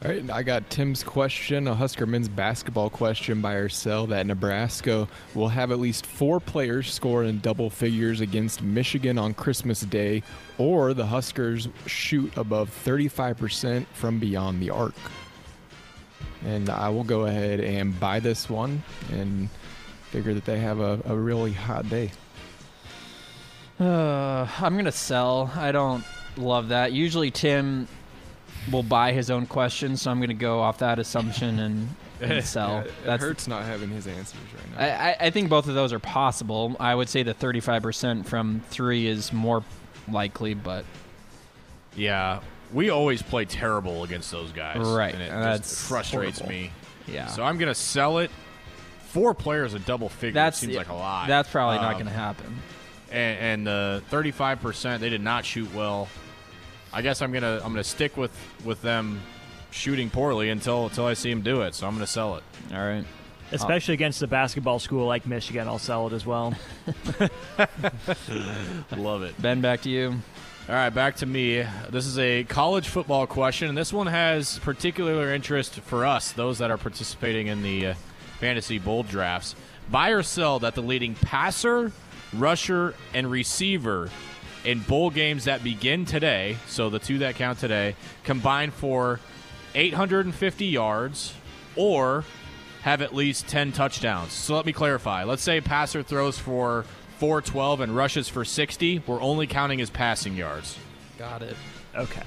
All right, I got Tim's question, a Husker men's basketball question by or sell that Nebraska will have at least four players score in double figures against Michigan on Christmas Day, or the Huskers shoot above 35% from beyond the arc. And I will go ahead and buy this one and figure that they have a, a really hot day.
Uh, I'm gonna sell. I don't love that. Usually Tim will buy his own questions, so I'm gonna go off that assumption and, and sell.
Yeah, it
That's
hurts not having his answers right now.
I, I- I think both of those are possible. I would say the 35% from three is more likely, but
Yeah, we always play terrible against those guys.
Right,
and it
and
just
that's
frustrates
horrible.
me.
yeah.
So I'm gonna sell it. Four players a double figure
that's
seems like a lot.
That's probably not
Um,
going to happen.
and, and the 35 percent they did not shoot well. I guess I'm gonna I'm gonna stick with with them shooting poorly until until I see them do it. So I'm gonna sell it.
All right.
Especially against a basketball school like Michigan, I'll sell it as well.
Love it.
Ben, back to you.
All right, back to me. This is a college football question, and this one has particular interest for us, those that are participating in the uh, fantasy bowl drafts. Buy or sell that the leading passer, rusher, and receiver in bowl games that begin today, so the two that count today, combine for 850 yards or have at least 10 touchdowns. So let me clarify. Let's say passer throws for 412 and rushes for 60. We're only counting as passing yards.
Got it.
Okay.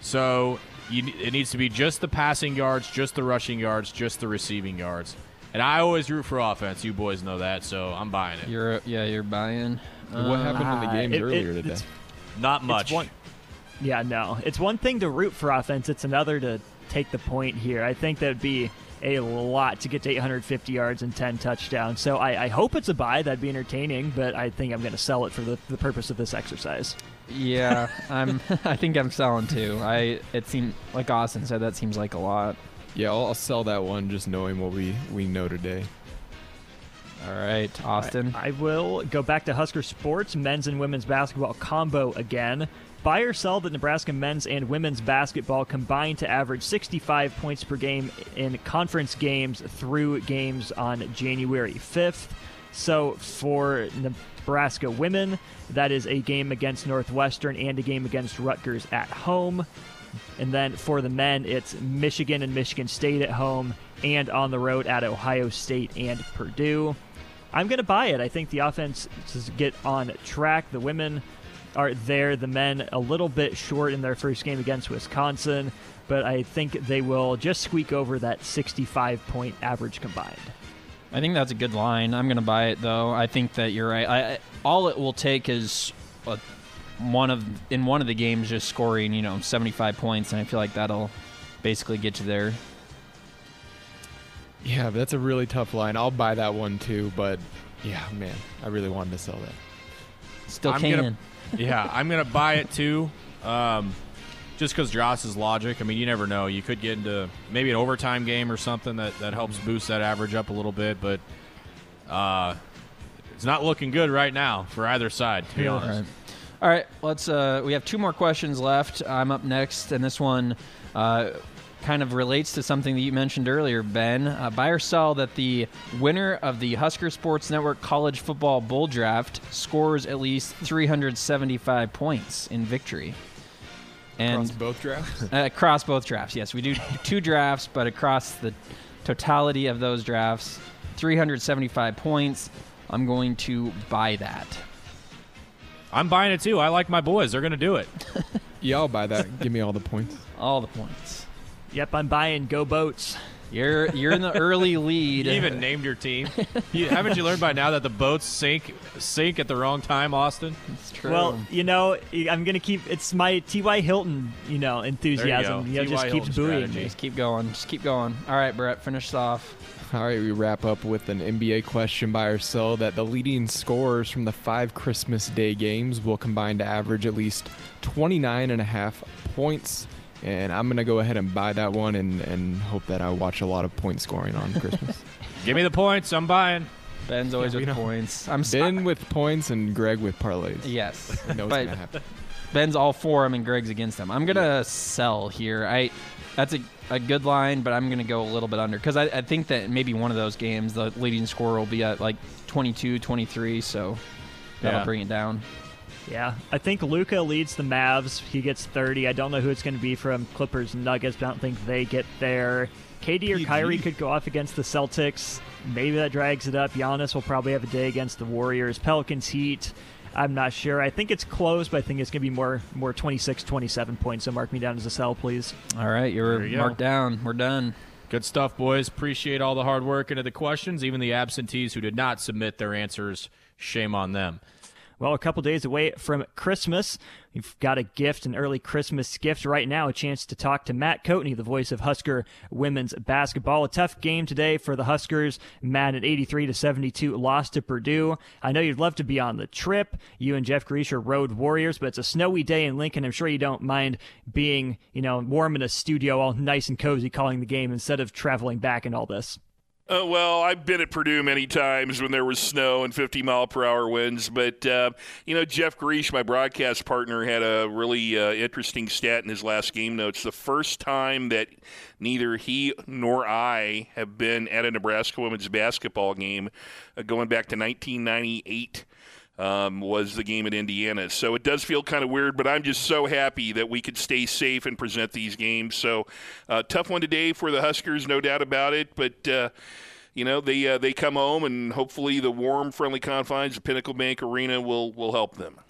So you, it needs to be just the passing yards, just the rushing yards, just the receiving yards. And I always root for offense. You boys know that, so I'm buying it.
You're yeah, you're buying.
what happened in the
uh,
games
it-
earlier
it-
today?
it's-
Not much.
one- Yeah, no. It's one thing to root for offense, it's another to take the point here. I think that would be a lot to get to 850 yards and 10 touchdowns. So I, I hope it's a buy. That'd be entertaining, but I think I'm going to sell it for the, the purpose of this exercise.
Yeah, I'm. I think I'm selling too. I. It seemed like Austin said that seems like a lot.
Yeah, I'll, I'll sell that one just knowing what we, we know today.
All right, Austin.
I will go back to Husker sports, men's and women's basketball combo again. Buy or sell that Nebraska men's and women's basketball combined to average 65 points per game in conference games through games on January 5th. So for Nebraska women, that is a game against Northwestern and a game against Rutgers at home. And then for the men, it's Michigan and Michigan State at home and on the road at Ohio State and Purdue. I'm going to buy it. I think the offense get on track. The women are there, the men a little bit short in their first game against Wisconsin, but I think they will just squeak over that 65 point average combined.
I think that's a good line. I'm going to buy it though. I think that you're right. I, all it will take is a, one of in one of the games just scoring, you know, 75 points, and I feel like that'll basically get you there.
Yeah, that's a really tough line. I'll buy that one too, but yeah, man, I really wanted to sell that.
Still
I'm
can.
gonna- yeah, I'm gonna buy it too. Um, just because Josh's logic. I mean, you never know. You could get into maybe an overtime game or something that, that helps boost that average up a little bit, but uh, it's not looking good right now for either side, to be
All
honest.
right. All right, let's. Uh, we have two more questions left. I'm up next, and this one uh, kind of relates to something that you mentioned earlier, Ben. Uh, buy or sell that the winner of the Husker Sports Network College Football Bowl Draft scores at least 375 points in victory. And
Across both drafts.
uh, across both drafts, yes, we do two drafts, but across the totality of those drafts, 375 points. I'm going to buy that.
I'm buying it too. I like my boys. They're gonna do it.
yeah, I'll buy that. Give me all the points.
All the points.
Yep, I'm buying Go Boats.
You're you're in the early lead.
You even named your team. You, haven't you learned by now that the boats sink sink at the wrong time, Austin?
It's true.
Well, you know, I'm gonna keep. It's my T.Y. Hilton, you know, enthusiasm.
go.
You know,
T.Y.
just keeps
Hilton
buoying me.
just keep going. Just keep going. All right, Brett, finish off.
All right, we wrap up with an NBA question by or sell that the leading scorers from the five Christmas Day games will combine to average at least 29 and a half points. And I'm going to go ahead and buy that one and, and hope that I watch a lot of point scoring on Christmas.
Give me the points. I'm buying.
Ben's always
Yeah,
with
know.
points. I'm s-
ben with points and Greg with parlays.
Yes,
I know it's going to happen.
Ben's all for him and Greg's against him. I'm gonna sell here. I that's a, a good line, but I'm gonna go a little bit under because I, I think that maybe one of those games the leading scorer will be at like 22, 23, so that'll
Yeah.
bring it down.
Yeah, I think Luka leads the Mavs. He gets 30. I don't know who it's going to be from Clippers Nuggets. But I don't think they get there. KD or
PG.
Kyrie could go off against the Celtics. Maybe that drags it up. Giannis will probably have a day against the Warriors. Pelicans Heat. I'm not sure. I think it's close, but I think it's going to be more more 26, 27 points. So mark me down as a sell, please.
All right, you're
There you go.
marked down. We're done.
Good stuff, boys. Appreciate all the hard work into the questions, even the absentees who did not submit their answers. Shame on them.
Well, a couple days away from Christmas, we've got a gift, an early Christmas gift right now, a chance to talk to Matt Coatney, the voice of Husker women's basketball. A tough game today for the Huskers. Matt at 83 to 72 lost to Purdue. I know you'd love to be on the trip. You and Jeff Griesch are road warriors, but it's a snowy day in Lincoln. I'm sure you don't mind being, you know, warm in a studio, all nice and cozy, calling the game instead of traveling back and all this.
Uh, well, I've been at Purdue many times when there was snow and 50 mile per hour winds, but uh, you know Jeff Griesch, my broadcast partner, had a really uh, interesting stat in his last game notes. The first time that neither he nor I have been at a Nebraska women's basketball game, uh, going back to 1998. Um, was the game at Indiana. So it does feel kind of weird, but I'm just so happy that we could stay safe and present these games. So uh, tough one today for the Huskers, no doubt about it. But uh, you know they uh, they come home, and hopefully the warm, friendly confines of Pinnacle Bank Arena will will help them.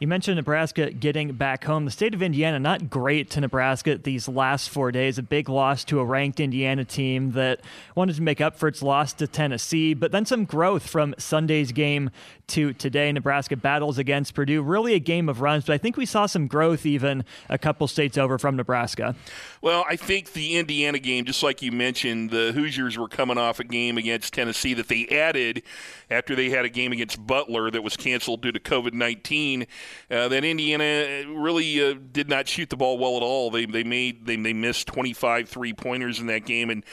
You mentioned Nebraska getting back home. The state of Indiana, not great to Nebraska these last four days. A big loss to a ranked Indiana team that wanted to make up for its loss to Tennessee, but then some growth from Sunday's game to today. Nebraska battles against Purdue. Really a game of runs, but I think we saw some growth even a couple states over from Nebraska.
Well, I think the Indiana game, just like you mentioned, the Hoosiers were coming off a game against Tennessee that they added after they had a game against Butler that was canceled due to COVID 19 uh, that Indiana really uh, did not shoot the ball well at all. They they made they they missed 25 three pointers in that game, and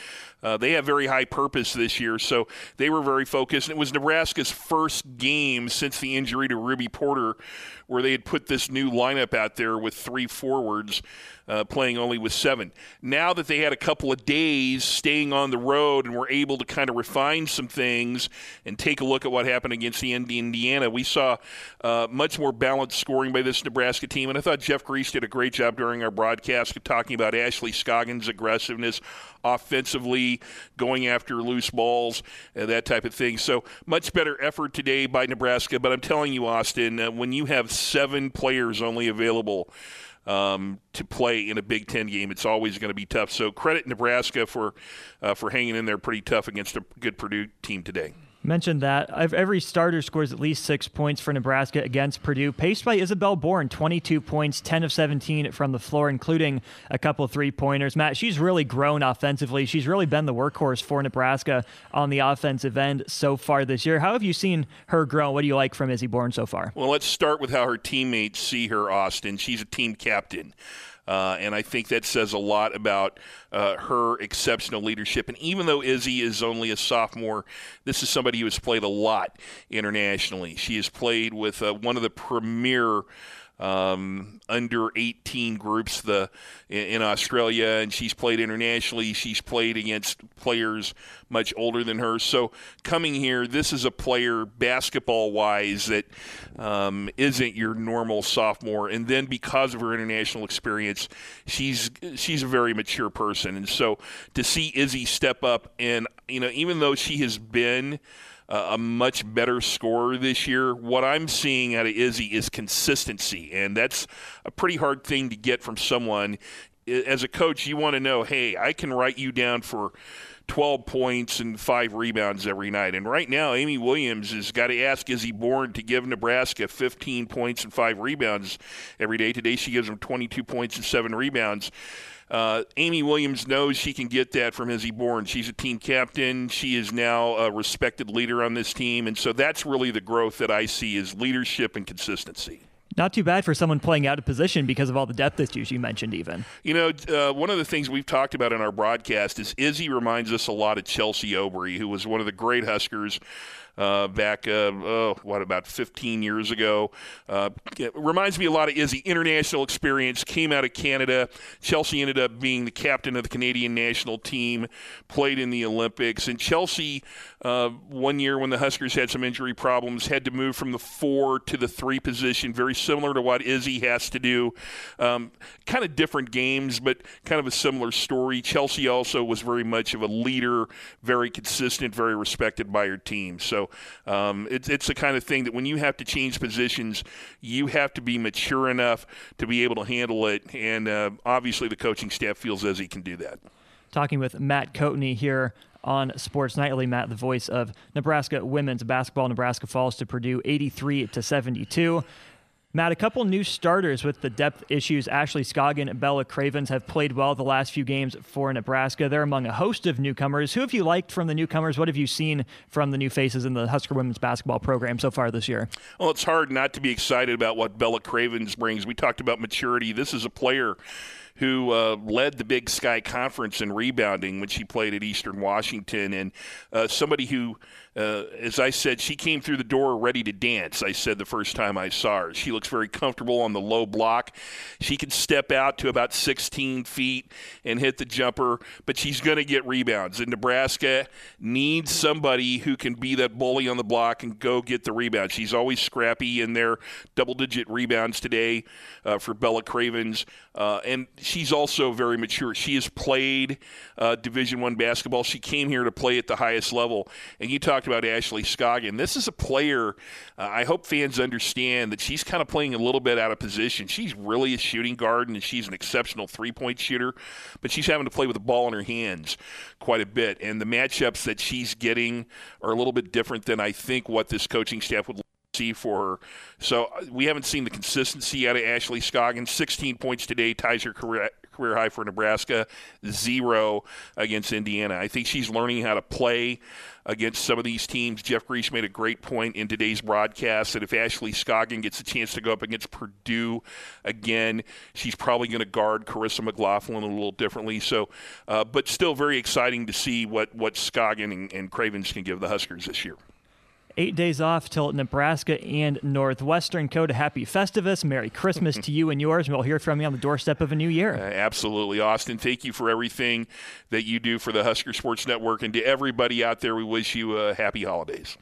uh, they have very high purpose this year, so they were very focused. And it was Nebraska's first game since the injury to Ruby Porter, where they had put this new lineup out there with three forwards uh, playing only with seven. Now that they had a couple of days staying on the road and were able to kind of refine some things and take a look at what happened against the Indiana, we saw uh, much more balanced scoring by this Nebraska team. And I thought Jeff Griesch did a great job during our broadcast talking about Ashley Scoggin's aggressiveness offensively, going after loose balls, uh, that type of thing. So much better effort today by Nebraska. But I'm telling you, Austin, uh, when you have seven players only available, um, to play in a Big Ten game. It's always going to be tough. So credit Nebraska for uh, for hanging in there pretty tough against a good Purdue team today
mentioned that every starter scores at least six points for Nebraska against Purdue, paced by Isabelle Bourne, 22 points, 10 of 17 from the floor, including a couple three pointers. Matt, she's really grown offensively. She's really been the workhorse for Nebraska on the offensive end so far this year. How have you seen her grow? What do you like from Izzy Bourne so far?
Well, let's start with how her teammates see her, Austin. She's a team captain. Uh, and I think that says a lot about uh, her exceptional leadership. And even though Izzy is only a sophomore, this is somebody who has played a lot internationally. She has played with uh, one of the premier um, under 18 groups the in, Australia, and she's played internationally. She's played against players much older than her. So coming here, this is a player basketball wise that um, not your normal sophomore. And then because of her international experience, she's she's a very mature person. And so to see Izzy step up, and you know, even though she has been uh, a much better scorer this year. What I'm seeing out of Izzy is consistency, and that's a pretty hard thing to get from someone. As a coach, you want to know, hey, I can write you down for 12 points and five rebounds every night. And right now, Amy Williams has got to ask Izzy Bourne to give Nebraska 15 points and five rebounds every day. Today, she gives them 22 points and seven rebounds. Uh, Amy Williams knows she can get that from Izzy Bourne. She's a team captain. She is now a respected leader on this team, and so that's really the growth that I see is leadership and consistency.
Not too bad for someone playing out of position because of all the depth issues you mentioned, even.
You know, uh, one of the things we've talked about in our broadcast is Izzy reminds us a lot of Chelsea Aubry, who was one of the great Huskers uh, back, uh, oh, what, about 15 years ago. Uh, reminds me a lot of Izzy. International experience, came out of Canada. Chelsea ended up being the captain of the Canadian national team, played in the Olympics. And Chelsea, uh, one year when the Huskers had some injury problems, had to move from the four to the three position, very similar to what Izzy has to do. Um, kind of different games, but kind of a similar story. Chelsea also was very much of a leader, very consistent, very respected by her team. So um, it's it's the kind of thing that when you have to change positions, you have to be mature enough to be able to handle it. And uh, obviously, the coaching staff feels as he can do that.
Talking with Matt Coatney here on Sports Nightly. Matt, the voice of Nebraska women's basketball. Nebraska falls to Purdue 83 to 72. Matt, a couple new starters with the depth issues. Ashley Scoggin and Bella Cravens have played well the last few games for Nebraska. They're among a host of newcomers. Who have you liked from the newcomers? What have you seen from the new faces in the Husker women's basketball program so far this year?
Well, it's hard not to be excited about what Bella Cravens brings. We talked about maturity. This is a player who uh, led the Big Sky Conference in rebounding when she played at Eastern Washington, and uh, somebody who uh, as I said, she came through the door ready to dance. I said the first time I saw her. She looks very comfortable on the low block. She can step out to about 16 feet and hit the jumper, but she's going to get rebounds. And Nebraska needs somebody who can be that bully on the block and go get the rebound. She's always scrappy in their double digit rebounds today uh, for Bella Cravens. Uh, and she's also very mature. She has played uh, Division One basketball. She came here to play at the highest level. And you talked about Ashley Scoggin. This is a player. Uh, I hope fans understand that she's kind of playing a little bit out of position. She's really a shooting guard and she's an exceptional three point shooter, but she's having to play with the ball in her hands quite a bit. And the matchups that she's getting are a little bit different than I think what this coaching staff would see for her. So uh, we haven't seen the consistency out of Ashley Scoggins. 16 points today ties her career, career high for Nebraska, zero against Indiana. I think she's learning how to play against some of these teams. Jeff Griesch made a great point in today's broadcast that if Ashley Scoggin gets a chance to go up against Purdue again, she's probably going to guard Karissa McLaughlin a little differently. So, uh, but still very exciting to see what what Scoggin and, and Cravens can give the Huskers this year.
Eight days off till Nebraska and Northwestern. Code Happy Festivus. Merry Christmas to you and yours. And we'll hear from you on the doorstep of a new year.
Uh, absolutely. Austin, thank you for everything that you do for the Husker Sports Network. And to everybody out there, we wish you uh, happy holidays.